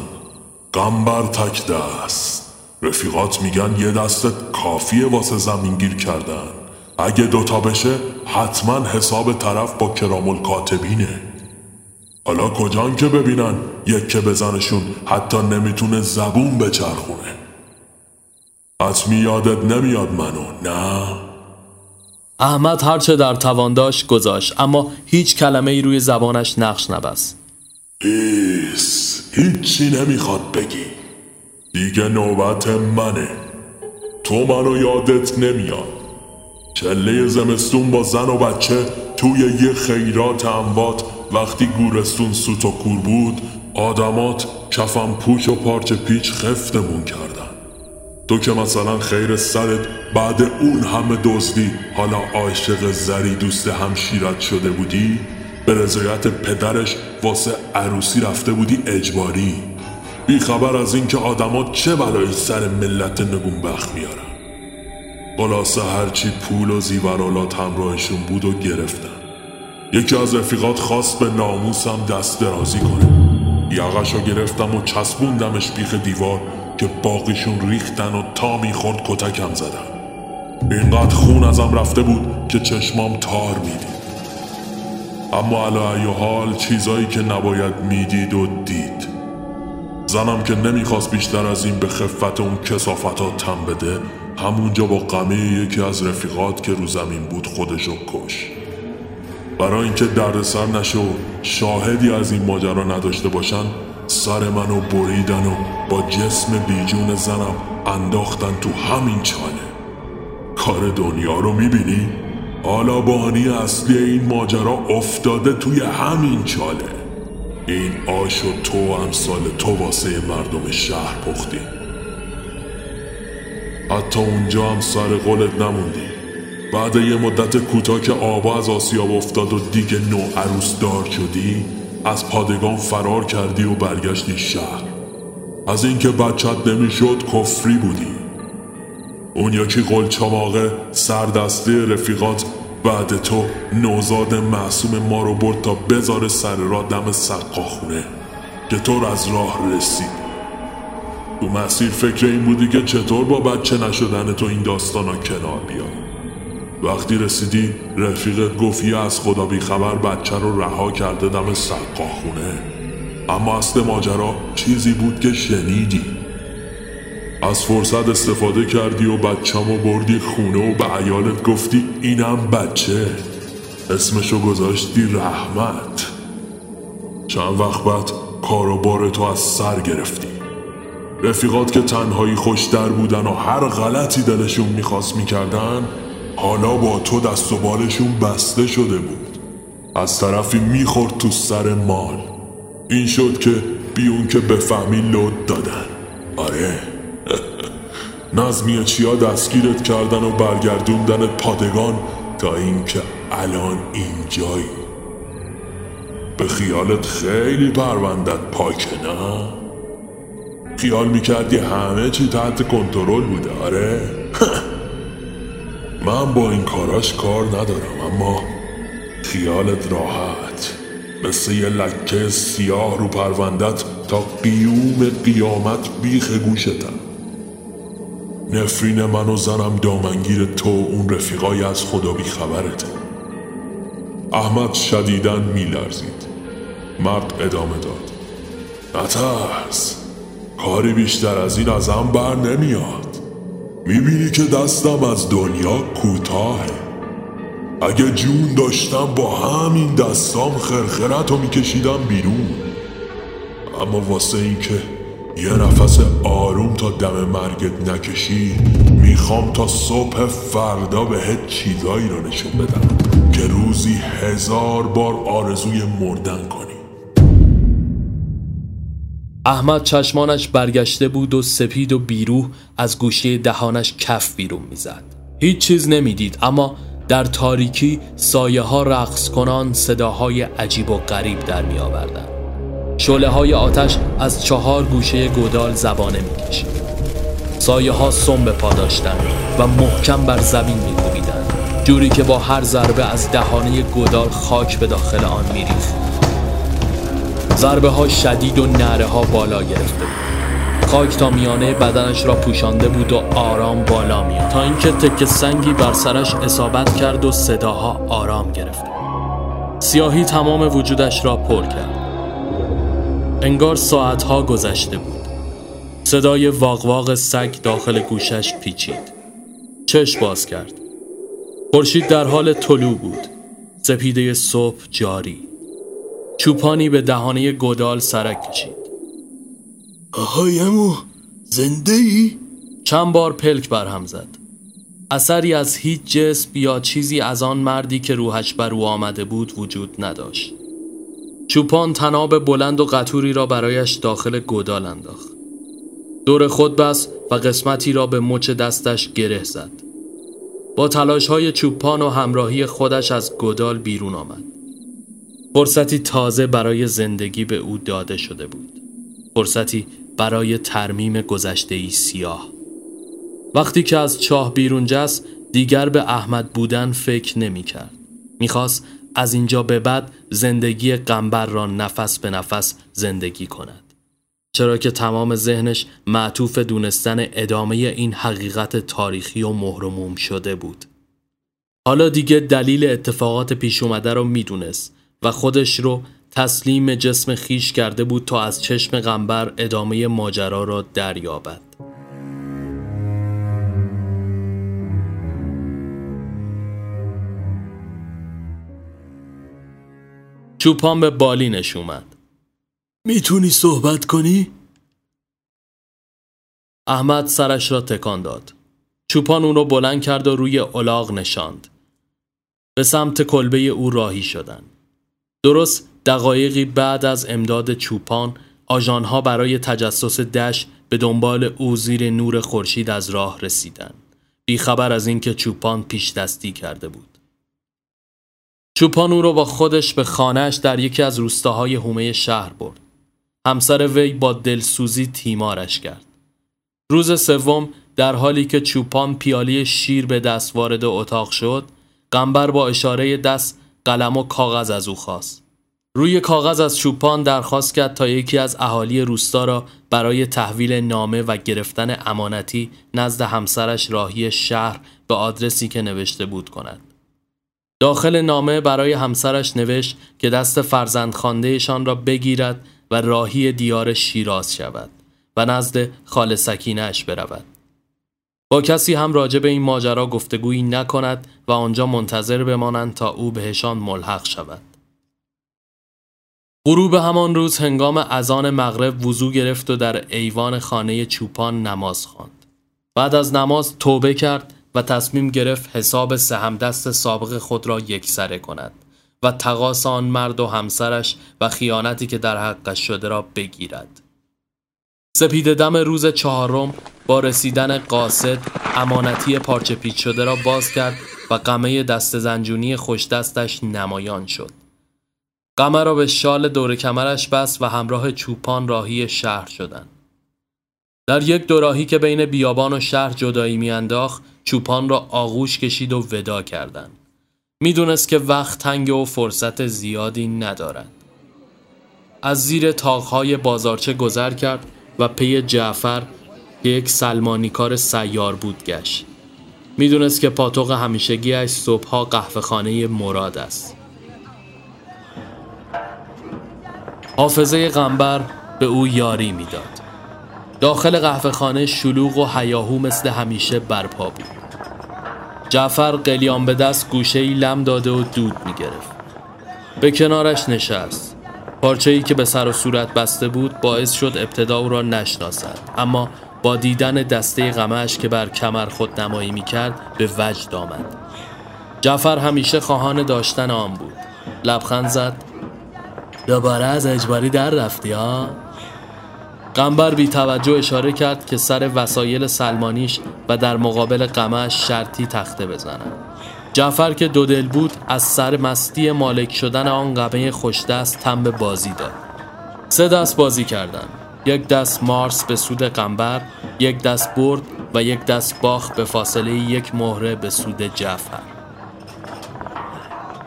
Speaker 5: قنبر تک دست. رفیقات میگن یه دستت کافیه واسه زمین گیر کردن. اگه دوتا بشه حتما حساب طرف با کرامل کاتبینه. حالا کجان که ببینن یکه بزنشون حتی نمی‌تونه زبون بچرخونه. حتمی یادت نمیاد منو نه؟
Speaker 2: احمد هرچه در توان داشت گذاشت اما هیچ کلمه ای روی زبانش نقش نبست.
Speaker 5: ایس هیچی نمی‌خواد بگی. دیگه نوبت منه. تو منو یادت نمیاد. چله زمستون با زن و بچه توی یه خیرات اموات وقتی گورستون سوت و کور بود آدمات کفم پوچ و پارچه پیچ خفتمون کردن. تو که مثلا خیر سرت بعد اون همه دزدی. حالا عاشق زری دوست همشیرت شده بودی؟ به رضایت پدرش واسه عروسی رفته بودی اجباری. بی خبر از اینکه آدما چه بلایی سر ملت نگونبخت میارن. خلاصه هرچی پول و زیورالات همراهشون بود و گرفتن. یکی از رفیقات خواست به ناموسم دست درازی کنه. یقش گرفتم و چسبوندمش بیخ دیوار. که باقیشون ریختن و تا می‌خورد کتکم زدن. اینقدر خون ازم رفته بود که چشمام تار می‌دید. اما علا حال چیزایی که نباید می‌دید و دید. زنم که نمی‌خواست بیشتر از این به خفت اون کسافت ها تم بده همونجا با قمه یکی از رفیقات که رو زمین بود خودشو کش. برای اینکه دردسر نشه و شاهدی از این ماجرا نداشته باشن سر منو بریدن و با جسم بیجون زنم انداختن تو همین چاله. کار دنیا رو می‌بینی؟ حالا بانی اصلی این ماجرا افتاده توی همین چاله. این آش و تو و امثال تو واسه مردم شهر پختی. حتی اونجا هم سر قولت نموندی. بعد یه مدت کوتاه که آبا از آسیاب افتاد و دیگه نو عروس دار شدی؟ از پادگان فرار کردی و برگشتی شهر. از اینکه بچت نمی‌شد کفری بودی. اون یکی قلچماقه سردسته رفیقات بعد تو نوزاد معصوم ما رو برد تا بذاره سر را دم سقا خونه که تو از راه رسید. تو مسیر فکر این بودی که چطور با بچه نشدن تو این داستانا کنار بیاد. وقتی رسیدی رفیقت گفتی از خدا خبر بچه رو رها کرده دم سقا خونه اما اصل ماجرا چیزی بود که شنیدی. از فرصت استفاده کردی و بچه‌مو بردی خونه و به عیالت گفتی اینم بچه. اسمشو گذاشتی رحمت. چند وقت بعد کار تو از سر گرفتی. رفیقات که تنهایی خوشتر بودن و هر غلطی دلشون می‌خواست می‌کردن حالا با تو دست و بالشون بسته شده بود. از طرفی می‌خورد تو سر مال. این شد که بیون که بفهمی لود دادن. آره. نظمی چیا دستگیرت کردن و برگردوندنت پادگان تا اینکه الان اینجایی. به خیالت خیلی پروندت پاکه نه؟ خیال می‌کردی همه چی تحت کنترل بوده آره؟ من با این کاراش کار ندارم اما خیالت راحت. مثل یه لکه سیاه رو پروندت تا قیوم قیامت بیخ گوشتم. نفرین من و زنم دامنگیر تو اون رفیقای از خدا بی خبرته احمد شدیدن میلرزید. مرد ادامه داد. نترس. کاری بیشتر از این ازم بر نمیاد. می‌بینی که دستم از دنیا کوتاهه. اگه جون داشتم با همین دستام خرخرت رو میکشیدم بیرون. اما واسه اینکه یه نفس آروم تا دم مرگت نکشی می‌خوام تا صبح فردا بهت چیزایی رو نشون بدم که روزی هزار بار آرزوی مردن کنی.
Speaker 2: احمد چشمانش برگشته بود و سپید و بیروح از گوشه دهانش کف بیرون می‌زد هیچ چیز نمی‌دید اما در تاریکی سایه ها رقص کنان صداهای عجیب و غریب در می آوردن. شله های آتش از چهار گوشه گودال زبانه می کشید. سایه ها سم به پا داشتن و محکم بر زمین می جوری که با هر ضربه از دهانه گودال خاک به داخل آن می ضربه ها شدید و نره ها بالا گرفته بود. خاک تا میانه بدنش را پوشانده بود و آرام بالا میاد تا اینکه تک سنگی بر سرش اصابت کرد و صداها آرام گرفت. سیاهی تمام وجودش را پر کرد. انگار ساعتها گذشته بود. صدای واقواق سگ داخل گوشش پیچید. چش باز کرد. خورشید در حال طلوع بود. سپیده صبح جاری. چوپانی به دهانه گدال سرک کشید.
Speaker 1: آهایمو زنده ای؟
Speaker 2: چند بار پلک برهم زد. اثری از هیچ جسم یا چیزی از آن مردی که روحش بر او آمده بود وجود نداشت. چوپان تناب بلند و قطوری را برایش داخل گدال انداخت. دور خود بس و قسمتی را به مچ دستش گره زد. با تلاش های چوپان و همراهی خودش از گدال بیرون آمد. فرصتی تازه برای زندگی به او داده شده بود. فرصتی برای ترمیم گذشته ای سیاه. وقتی که از چاه بیرون جست دیگر به احمد بودن فکر نمی کرد. می‌خواست از اینجا به بعد زندگی قنبر را نفس به نفس زندگی کند. چرا که تمام ذهنش معطوف دونستن ادامه این حقیقت تاریخی و مهرموم شده بود. حالا دیگه دلیل اتفاقات پیش اومده رو می‌دونست و خودش رو تسلیم جسم خیش کرده بود تا از چشم غنبر ادامه ماجرا را دریابد. چوپان به بالینش اومد.
Speaker 1: می‌تونی صحبت کنی؟
Speaker 2: احمد سرش را تکان داد. چوپان اون رو بلند کرد و روی الاغ نشاند. به سمت کلبه او راهی شدند. درست دقایقی بعد از امداد چوپان آژانها برای تجسس دش به دنبال او زیر نور خورشید از راه رسیدند. بیخبر از اینکه چوپان پیش دستی کرده بود. چوپان او را با خودش به خانهش در یکی از روستاهای حومه شهر برد. همسر وی با دلسوزی تیمارش کرد. روز سوم در حالی که چوپان پیالی شیر به دست وارد اتاق شد قنبر با اشاره دست قلم و کاغذ از او خواست. روی کاغذ از چوپان درخواست کرد تا یکی از اهالی روستا را برای تحویل نامه و گرفتن امانتی نزد همسرش راهی شهر به آدرسی که نوشته بود کند. داخل نامه برای همسرش نوشت که دست فرزند خاندهشان را بگیرد و راهی دیار شیراز شود و نزد خال سکینش برود. با کسی هم راجع به این ماجرا گفتگویی نکند و آنجا منتظر بمانند تا او بهشان ملحق شود. غروب همان روز هنگام اذان مغرب وضو گرفت و در ایوان خانه چوپان نماز خواند. بعد از نماز توبه کرد و تصمیم گرفت حساب سهم دست سابق خود را یکسره کند و تقاس آن مرد و همسرش و خیانتی که در حقش شده را بگیرد. سپید دم روز چهارم با رسیدن قاصد امانتی پارچه پیچ شده را باز کرد و قمه دست زنجونی خوش دستش نمایان شد. قمه را به شال دور کمرش بست و همراه چوپان راهی شهر شدند. در یک دوراهی که بین بیابان و شهر جدایی میانداخت چوپان را آغوش کشید و ودا کردند. می‌دونست که وقت تنگ و فرصت زیادی ندارد. از زیر تاقهای بازارچه گذر کرد و پی جعفر که یک سلمانیکار سیار بود گشت. می‌دونست که پاتوق همیشگیش صبحها قهوه خانه مراد است. حافظه غنبر به او یاری می‌داد. داخل قهوه خانه شلوغ و حیاهو مثل همیشه برپا بود. جعفر قلیان به دست گوشه ای لم داده و دود می‌گرفت. به کنارش نشست. پارچه ای که به سر و صورت بسته بود باعث شد ابتدا او را نشناسد. اما با دیدن دسته غمش که بر کمر خود نمایی می کرد به وجد آمد. جعفر همیشه خواهان داشتن آن بود. لبخند زد.
Speaker 1: دوباره از اجباری در رفتی ها؟
Speaker 2: قنبر بی توجه اشاره کرد که سر وسایل سلمانیش و در مقابل قمش شرطی تخته بزنند جعفر که دو دل بود از سر مستی مالک شدن آن قمه خوشدست تم به بازی داد. سه دست بازی کردند. یک دست مارس به سود قنبر یک دست برد و یک دست باخ به فاصله یک مهره به سود جعفر.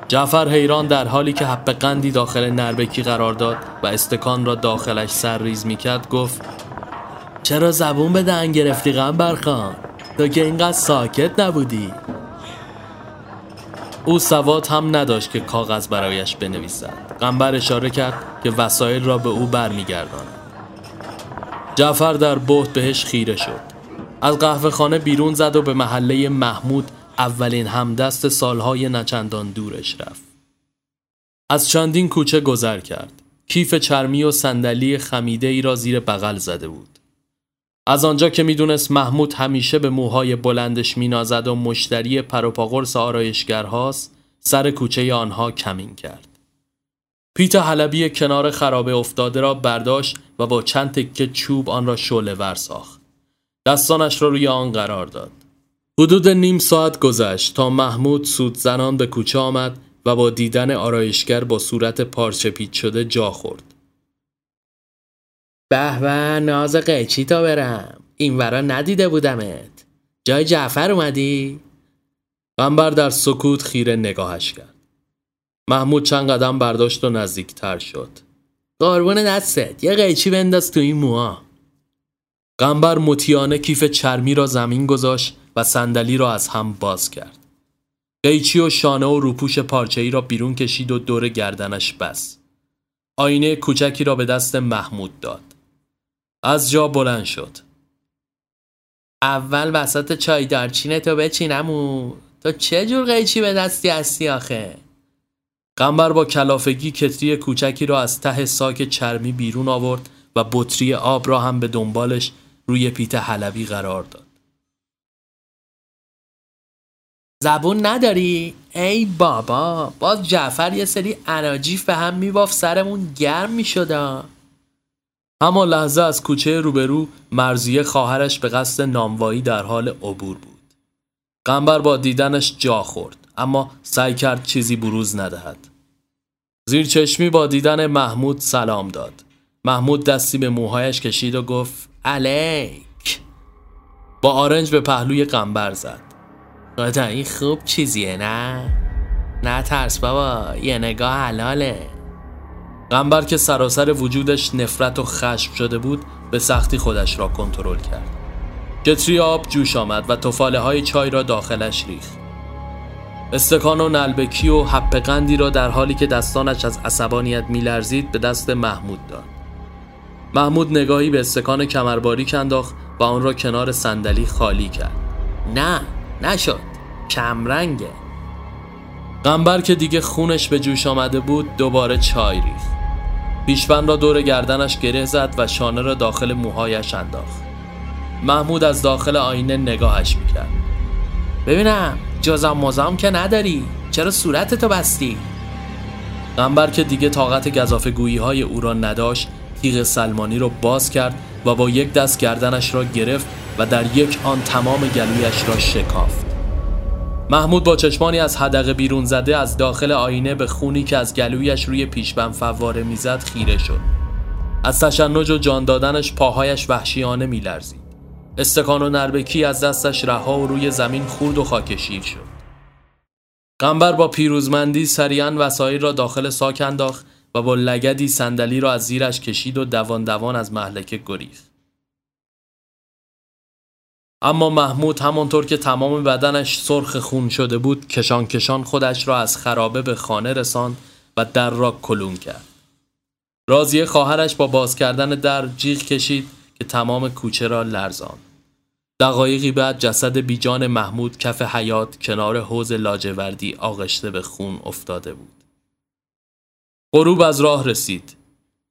Speaker 2: جعفر حیران در حالی که حب قندی داخل نربکی قرار داد و استکان را داخلش سر ریز می کرد گفت
Speaker 1: چرا زبون به دهن گرفتی قنبر خان؟ تو که اینقدر ساکت نبودی.
Speaker 2: او سواد هم نداشت که کاغذ برایش بنویسد قنبر اشاره کرد که وسایل را به او برمیگرداند جعفر در بهت بهش خیره شد از قهوه خانه بیرون زد و به محله محمود اولین همدست سالهای نچندان دورش رفت. از چندین کوچه گذر کرد. کیف چرمی و صندلی خمیده ای را زیر بغل زده بود. از آنجا که می‌دونست محمود همیشه به موهای بلندش مینازد و مشتری پروپاگورس آرایشگرهاست سر کوچه آنها کمین کرد. پیت حلبی کنار خرابه افتاده را برداشت و با چند تکه چوب آن را شعله ور ساخت. دستانش را روی آن قرار داد. حدود نیم ساعت گذشت تا محمود سود زنان به کوچه آمد و با دیدن آرایشگر با صورت پارچه پیچ شده جا خورد.
Speaker 3: به به ناز قیچی تا برم این ورا ندیده بودمت جای جعفر اومدی؟
Speaker 2: قنبر در سکوت خیره نگاهش کرد. محمود چند قدم برداشت و نزدیکتر شد.
Speaker 3: قربون دستت یه قیچی بنداز تو این موها.
Speaker 2: قنبر متیانه کیف چرمی را زمین گذاشت و صندلی را از هم باز کرد. قیچی و شانه و روپوش پارچه ای را بیرون کشید و دور گردنش بس. آینه کوچکی را به دست محمود داد. از جا بلند شد.
Speaker 3: اول وسط چای دارچینه تو بچینمو تو چه جور قیچی به دستی هستی آخه؟
Speaker 2: قنبر با کلافگی کتری کوچکی را از ته ساک چرمی بیرون آورد و بطری آب را هم به دنبالش روی پیت حلبی قرار داد.
Speaker 3: زبون نداری؟ ای بابا باز جعفر یه سری عراجیف به هم میباف سرمون گرم میشدا
Speaker 2: اما لحظه از کوچه روبرو مرزیه خواهرش به قصد ناموایی در حال عبور بود. قنبر با دیدنش جا خورد اما سعی کرد چیزی بروز ندهد. زیر چشمی با دیدن محمود سلام داد. محمود دستی به موهایش کشید و گفت
Speaker 3: علیک
Speaker 2: با آرنج به پهلوی قنبر زد.
Speaker 3: این خوب چیزیه نه؟ نه ترس بابا یه نگاه حلاله
Speaker 2: قنبر که سراسر وجودش نفرت و خشم شده بود به سختی خودش را کنترل کرد. کتری آب جوش آمد و توفاله های چای را داخلش ریخت. استکان و نلبکی و حپ قندی را در حالی که دستانش از عصبانیت میلرزید به دست محمود داد. محمود نگاهی به استکان کمرباری انداخت و آن را کنار صندلی خالی کرد.
Speaker 3: نه نشد. کمرنگه.
Speaker 2: قنبر که دیگه خونش به جوش آمده بود دوباره چای ریخت. پیشبند را دور گردنش گره زد و شانه را داخل موهایش انداخت. محمود از داخل آینه نگاهش می‌کرد.
Speaker 3: ببینم جزام مزام که نداری. چرا صورتتو بستی؟
Speaker 2: قنبر که دیگه طاقت گذافه گویی های او را نداشت تیغ سلمانی را باز کرد و با یک دست گردنش را گرفت و در یک آن تمام گلویش را شکافت. محمود با چشمانی از حدقه بیرون زده از داخل آینه به خونی که از گلویش روی پیشبن فواره می‌زد خیره شد. از تشنج و جان دادنش پاهایش وحشیانه میلرزید. استکان و نربکی از دستش رها و روی زمین خورد و خاکشیر شد. قنبر با پیروزمندی سریعا وسایل را داخل ساک انداخت و با لگدی صندلی را از زیرش کشید و دوان دوان از محلکه گریخت. اما محمود همانطور که تمام بدنش سرخ خون شده بود کشان کشان خودش را از خرابه به خانه رساند و در را کلون کرد. رازیه خواهرش با باز کردن در جیغ کشید که تمام کوچه را لرزان. دقایقی بعد جسد بیجان محمود کف حیات کنار حوز لاجوردی آغشته به خون افتاده بود. غروب از راه رسید.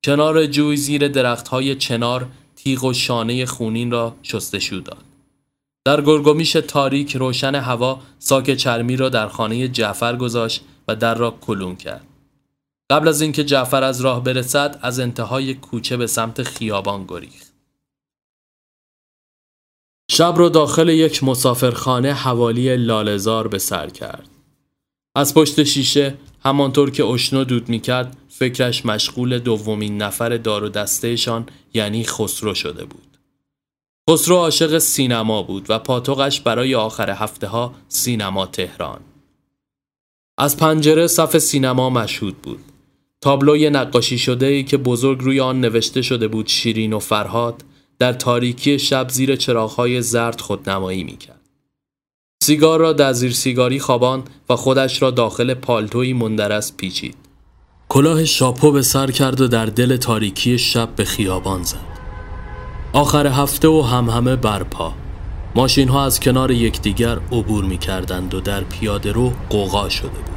Speaker 2: کنار جوی زیر درختهای چنار تیغ و شانه خونین را شستشو داد. در گرگومیش تاریک روشن هوا ساک چرمی را در خانه جعفر گذاشت و در را کلون کرد. قبل از اینکه جعفر از راه برسد از انتهای کوچه به سمت خیابان گریخت. شب را داخل یک مسافرخانه حوالی لالزار به سر کرد. از پشت شیشه همانطور که اشنو دود می‌کرد فکرش مشغول دومین نفر دار و دستهشان یعنی خسرو شده بود. خسرو عاشق سینما بود و پاتوقش برای آخر هفته ها سینما تهران. از پنجره صف سینما مشهود بود. تابلوی نقاشی شده ای که بزرگ روی آن نوشته شده بود شیرین و فرهاد در تاریکی شب زیر چراغهای زرد خودنمایی می‌کرد. سیگار را در زیر سیگاری خوابان و خودش را داخل پالتوی مندرس پیچید. کلاه شاپو به سر کرد و در دل تاریکی شب به خیابان زد. آخر هفته و هم همه برپا. ماشین ها از کنار یکدیگر عبور می کردند و در پیاده رو قوقا شده بود.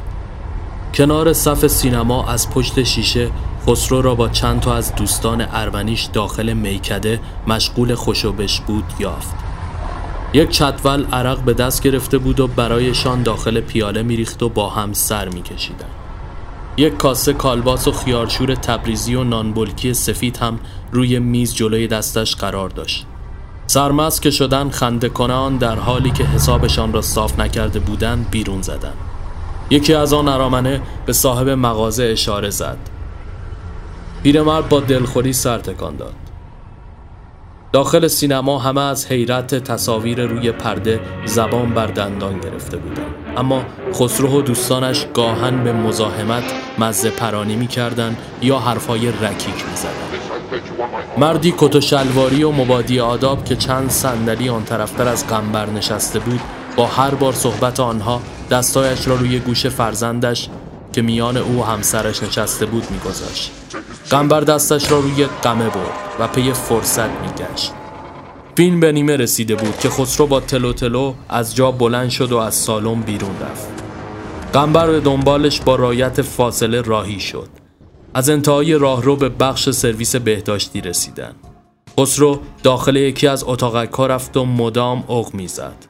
Speaker 2: کنار صف سینما از پشت شیشه خسرو را با چند تا از دوستان ارمنیش داخل میکده مشغول خوشوبش بود یافت. یک چتول عرق به دست گرفته بود و برایشان داخل پیاله میریخت و با هم سر میکشیدند. یک کاسه کالباس و خیارشور تبریزی و نانبلکی سفید هم روی میز جلوی دستش قرار داشت. سرمست که شدن خنده کنان در حالی که حسابشان را صاف نکرده بودند بیرون زدند یکی از آن ارامنه به صاحب مغازه اشاره زد. پیرمرد با دلخوری سر تکان داد. داخل سینما همه از حیرت تصاویر روی پرده زبان بر دندان گرفته بودند اما خسرو و دوستانش گاهن به مزاحمت مزه پرانی می کردن یا حرفای رکیک می زدن. مردی کت و شلواری و مبادی آداب که چند صندلی آن طرفتر از قنبر نشسته بود با هر بار صحبت آنها دستایش را روی گوش فرزندش که میان او همسرش نشسته بود میگذاشت قنبر دستش را روی قمه برد و پی فرصت میگشت. فیلم به نیمه رسیده بود که خسرو با تلو تلو از جا بلند شد و از سالن بیرون رفت. قنبر به دنبالش با رایت فاصله راهی شد. از انتهای راهرو به بخش سرویس بهداشتی رسیدن. خسرو داخل یکی از اتاقک رفت و مدام اغ می‌زد.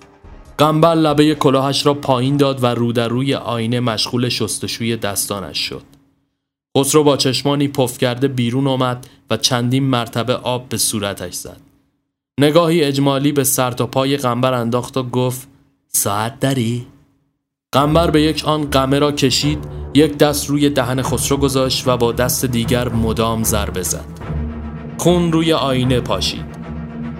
Speaker 2: قنبر لبه کلاهش را پایین داد و رو در روی آینه مشغول شستشوی دستانش شد. خسرو با چشمانی پف کرده بیرون آمد و چندین مرتبه آب به صورتش زد. نگاهی اجمالی به سر تا پای قنبر انداخت و گفت ساعت داری؟ قنبر به یک آن قمه را کشید یک دست روی دهن خسرو گذاشت و با دست دیگر مدام ضربه زد. خون روی آینه پاشید.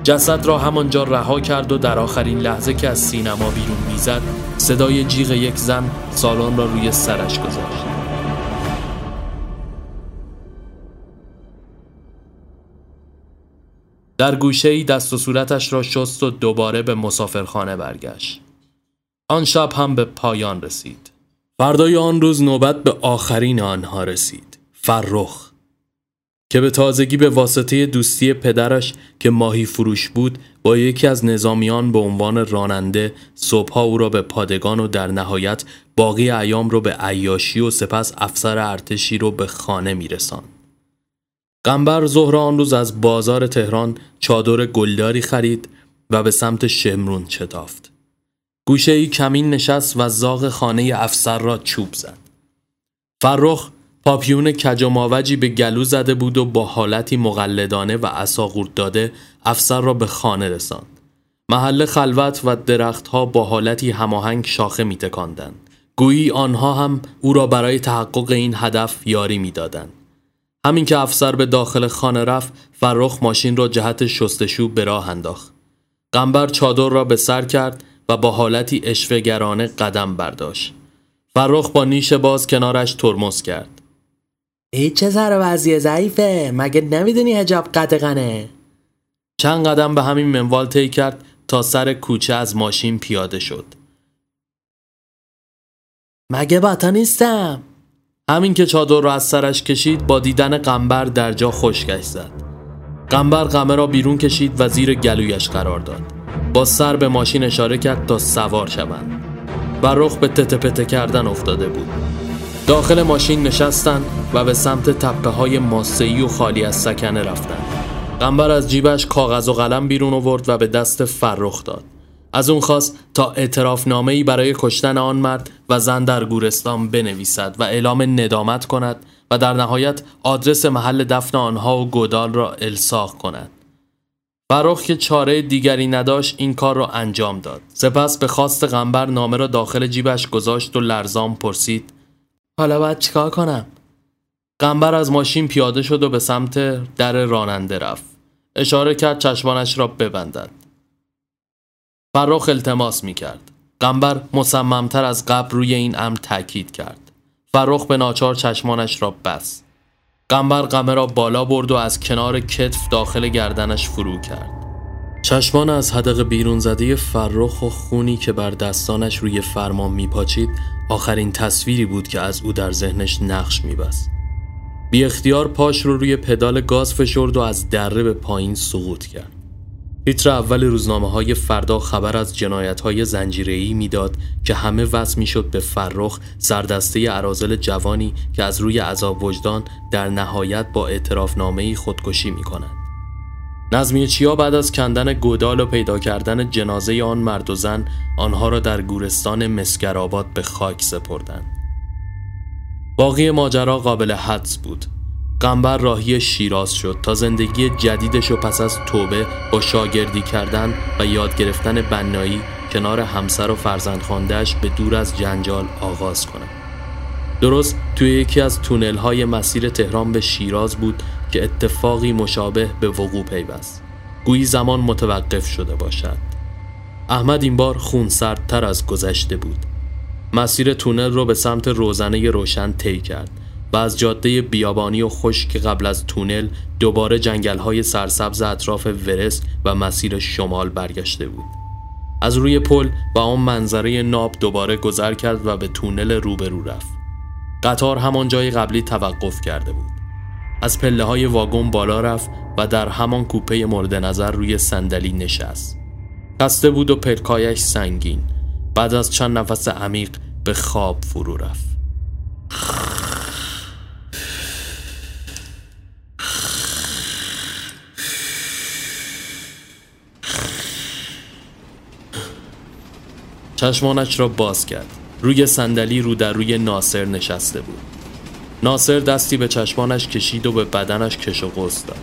Speaker 2: جسد را همانجا رها کرد و در آخرین لحظه که از سینما بیرون می‌زد صدای جیغ یک زن سالن را روی سرش گذاشت در گوشه ای دست و صورتش را شست و دوباره به مسافرخانه برگشت. آن شب هم به پایان رسید. فردای آن روز نوبت به آخرین آنها رسید. فرخ که به تازگی به واسطه دوستی پدرش که ماهی فروش بود با یکی از نظامیان به عنوان راننده صبحها او را به پادگان و در نهایت باقی ایام رو به عیاشی و سپس افسر ارتشی رو به خانه میرسان. قنبر ظهر آن روز از بازار تهران چادر گلداری خرید و به سمت شمرون چتافت. گوشه ای کمین نشست و زاغ خانه افسر را چوب زد. فرخ پاپیون کج و به گلو زده بود و با حالتی مقلدانه و اساقورت داده افسر را به خانه رساند. محل خلوت و درختها با حالتی هماهنگ شاخه میتکاندند. گویی آنها هم او را برای تحقق این هدف یاری می‌دادند. همین که افسر به داخل خانه رفت فرخ ماشین را جهت شستشو به راه انداخت. قنبر چادر را به سر کرد و با حالتی اشوهگرانه قدم برداشت. فرخ با نیش باز کنارش ترمز کرد.
Speaker 3: ای چه سر وضعی ضعیفه مگه نمی‌دونی هجاب قدقنه
Speaker 2: چند قدم به همین منوال طی کرد تا سر کوچه از ماشین پیاده شد
Speaker 3: مگه باتا نیستم
Speaker 2: همین که چادر را از سرش کشید با دیدن قنبر در جا خشکش زد. قنبر قمه را بیرون کشید و زیر گلویش قرار داد. با سر به ماشین اشاره کرد تا سوار شوند. و رخ به تته پته کردن افتاده بود. داخل ماشین نشستن و به سمت تپه های ماسهی و خالی از سکنه رفتن. قنبر از جیبش کاغذ و قلم بیرون آورد و به دست فرخ داد. از اون خواست تا اعتراف نامه ای برای کشتن آن مرد و زن در گورستان بنویسد و اعلام ندامت کند و در نهایت آدرس محل دفن آنها و گودال را الساق کند. فرخ که چاره دیگری نداشت این کار را انجام داد. سپس به خواست قنبر نامه را داخل جیبش گذاشت و لرزان پرسید
Speaker 3: حالا باید چیکار کنم؟
Speaker 2: قنبر از ماشین پیاده شد و به سمت در راننده رفت. اشاره کرد چشمانش را ببندد. فراخ التماس می کرد قنبر مصممتر از قبل روی این امر تاکید کرد. فرخ به ناچار چشمانش را بست. قنبر قمه را بالا برد و از کنار کتف داخل گردنش فرو کرد. چشمان از حدق بیرون زده فرخ و خونی که بر دستانش روی فرمان میپاچید آخرین تصویری بود که از او در ذهنش نقش میبست. بی اختیار پاش رو روی پدال گاز فشرد و از دره به پایین سقوط کرد. تیتر اول روزنامه های فردا خبر از جنایت های زنجیری می‌داد که همه وصل می‌شد به فرخ سردسته عرازل جوانی که از روی عذاب وجدان در نهایت با اعتراف نامه خودکشی می کند. نظمی چیا بعد از کندن گودال و پیدا کردن جنازه آن مرد و زن آنها را در گورستان مسکرآباد به خاک سپردند. باقی ماجرا قابل حدس بود قنبر راهی شیراز شد تا زندگی جدیدش و پس از توبه با شاگردی کردن و یاد گرفتن بنایی کنار همسر و فرزند خاندهش به دور از جنجال آغاز کنه. درست توی یکی از تونل های مسیر تهران به شیراز بود که اتفاقی مشابه به وقوع پیوست. گویی زمان متوقف شده باشد. احمد این بار خونسردتر از گذشته بود. مسیر تونل رو به سمت روزنه روشن طی کرد و از جاده بیابانی و خشک قبل از تونل دوباره جنگل های سرسبز اطراف ورست و مسیر شمال برگشته بود. از روی پل و آن منظره ناب دوباره گذر کرد و به تونل روبرو رفت. قطار همان جای قبلی توقف کرده بود. از پله های واگن بالا رفت و در همان کوپه مورد نظر روی صندلی نشست. خسته بود و پلکایش سنگین. بعد از چند نفس عمیق به خواب فرو رفت. چشمانش را باز کرد. روی صندلی رو در روی ناصر نشسته بود. ناصر دستی به چشمانش کشید و به بدنش کش و قصد داد.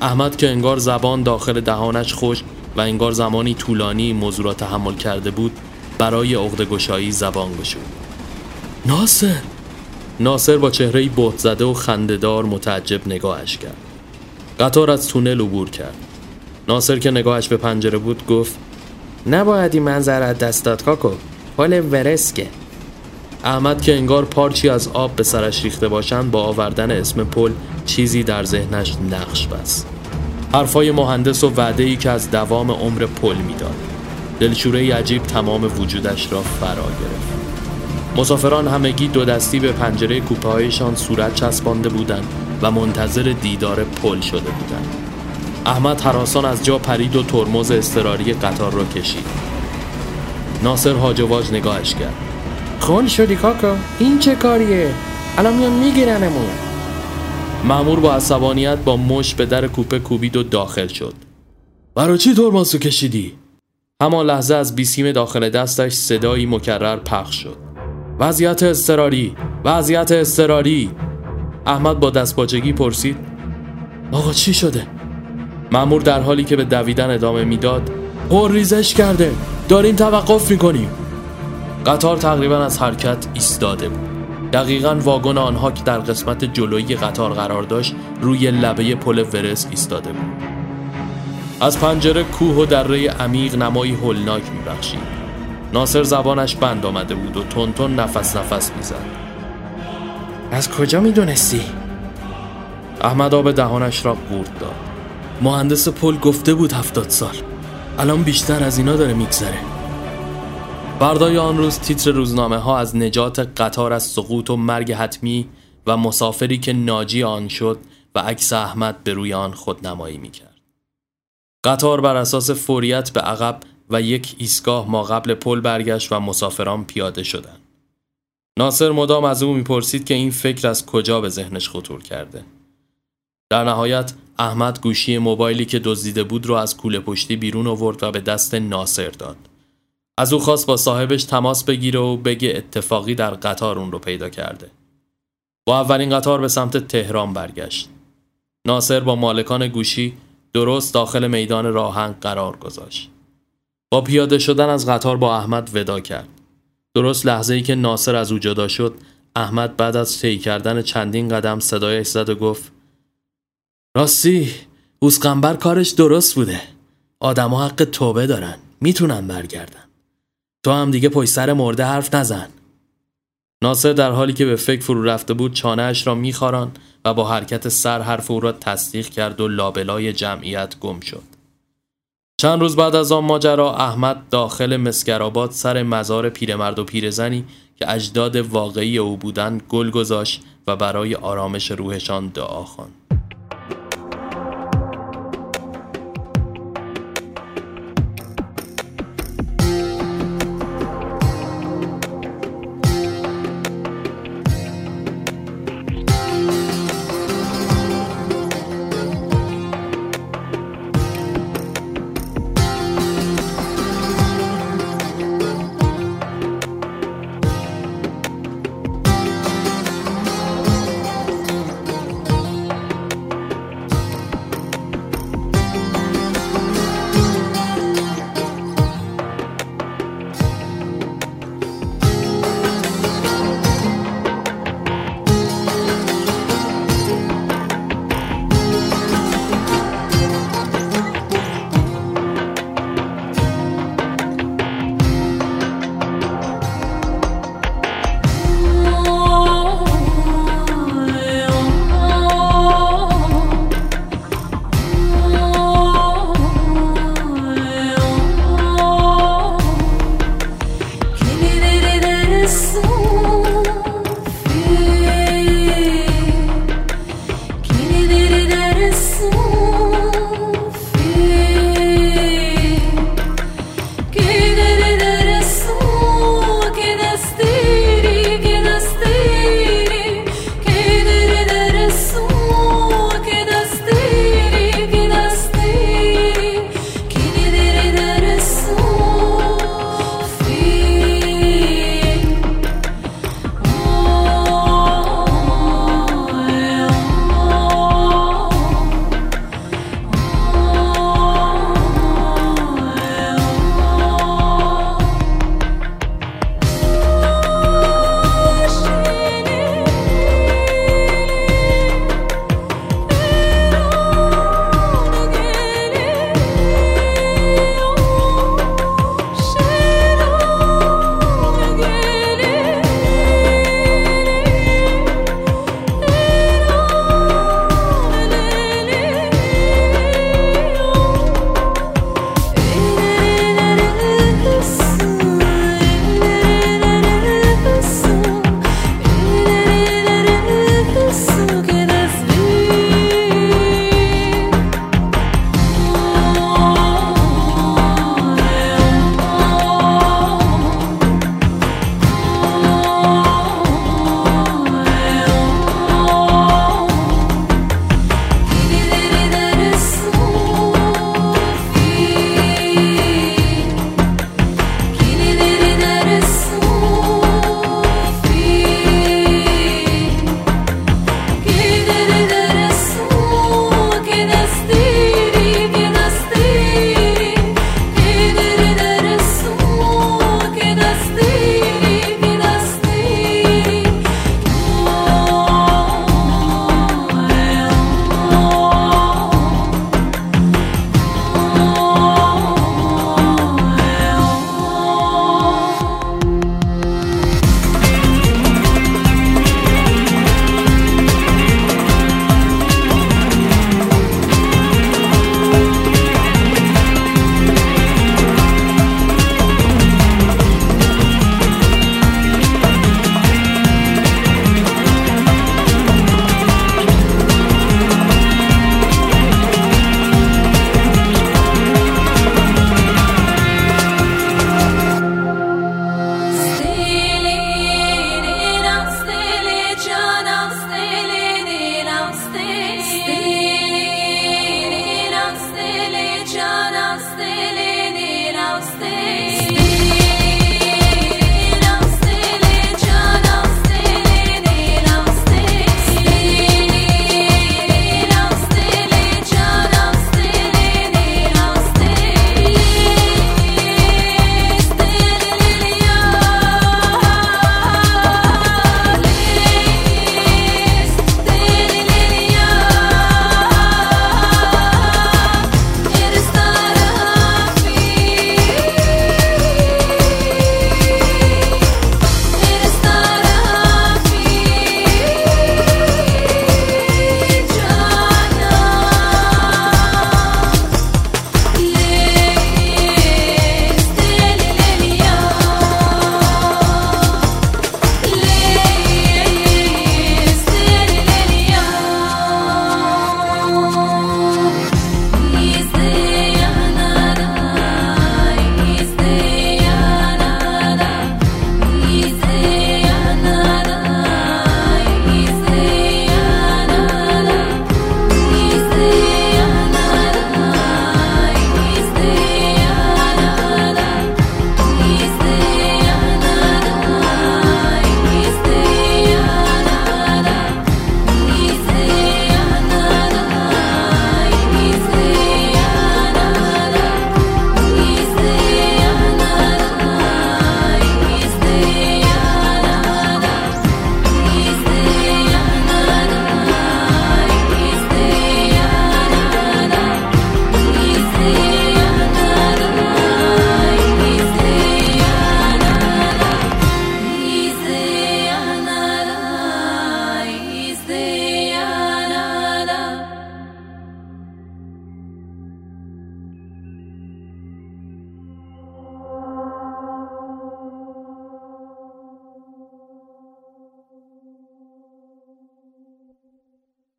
Speaker 2: احمد که انگار زبان داخل دهانش خوش و انگار زمانی طولانی موضوع را تحمل کرده بود برای عقد گشایی زبان گشود.
Speaker 1: ناصر!
Speaker 2: ناصر با چهره بهت زده و خندهدار متعجب نگاهش کرد. قطار از تونل عبور کرد. ناصر که نگاهش به پنجره بود گفت
Speaker 3: نباید این منظر دست داد کاکو. پل ورسکه.
Speaker 2: احمد که انگار پارچی از آب به سرش ریخته باشند با آوردن اسم پل چیزی در ذهنش نقش بست. حرفای مهندس و وعده ای که از دوام عمر پل می‌داد. دلشوره عجیب تمام وجودش را فرا گرفت. مسافران همگی دو دستی به پنجره کوپه هایشان صورت چسبانده بودند و منتظر دیدار پل شده بودند. احمد حراسان از جا پرید و ترمز استراری قطار را کشید. ناصر هاجواج نگاهش کرد.
Speaker 3: خون شدی کاکا؟ این چه کاریه؟ الان میان میگیرنمون.
Speaker 2: مامور با عصبانیت با مش به در کوپه کوبید و داخل شد.
Speaker 1: برای چی ترمز رو کشیدی؟
Speaker 2: همان لحظه از بیسیم داخل دستش صدایی مکرر پخش شد. وضعیت استراری وضعیت استراری احمد با دستپاچگی پرسید.
Speaker 1: آقا چی شده؟
Speaker 2: مامور در حالی که به دویدن ادامه می‌داد
Speaker 1: پر ریزش کرده. داریم توقف می‌کنیم.
Speaker 2: قطار تقریبا از حرکت ایستاده بود. دقیقا واگن آنها که در قسمت جلویی قطار قرار داشت روی لبه پل ورس ایستاده بود. از پنجره کوه و دره عمیق نمایی هولناک میبخشید. ناصر زبانش بند آمده بود و تون نفس نفس می‌زد.
Speaker 3: از کجا می‌دونستی؟
Speaker 2: احمد آب دهانش را قورت داد.
Speaker 1: مهندس پل گفته بود هفتاد سال الان بیشتر از اینا داره میگذره
Speaker 2: بردای آن روز تیتر روزنامه ها از نجات قطار از سقوط و مرگ حتمی و مسافری که ناجی آن شد و عکس احمد به روی آن خود نمایی می‌کرد. قطار بر اساس فوریت به عقب و یک ایستگاه ما قبل پل برگشت و مسافران پیاده شدند. ناصر مدام از او می‌پرسید که این فکر از کجا به ذهنش خطور کرده. در نهایت احمد گوشی موبایلی که دزدیده بود رو از کوله پشتی بیرون آورد و به دست ناصر داد. از او خواست با صاحبش تماس بگیره و بگه اتفاقی در قطار اون رو پیدا کرده. با اولین قطار به سمت تهران برگشت. ناصر با مالکان گوشی درست داخل میدان راهنگ قرار گذاشت. با پیاده شدن از قطار با احمد ودا کرد. درست لحظه ای که ناصر از او جدا شد، احمد بعد از طی کردن چندین قدم صدایش زد و گفت
Speaker 1: راستی اوسقنبر کارش درست بوده. آدما حق توبه دارن. می‌تونن برگردن. تو هم دیگه پشت سر مرده حرف نزن.
Speaker 2: ناصر در حالی که به فکر فرو رفته بود چانهاش را میخاران و با حرکت سر حرف او را تصدیق کرد و لابلای جمعیت گم شد. چند روز بعد از آن ماجرا احمد داخل مسکرآباد سر مزار پیرمرد و پیرزنی که اجداد واقعی او بودند گل گذاشت و برای آرامش روحشان دعا خواند.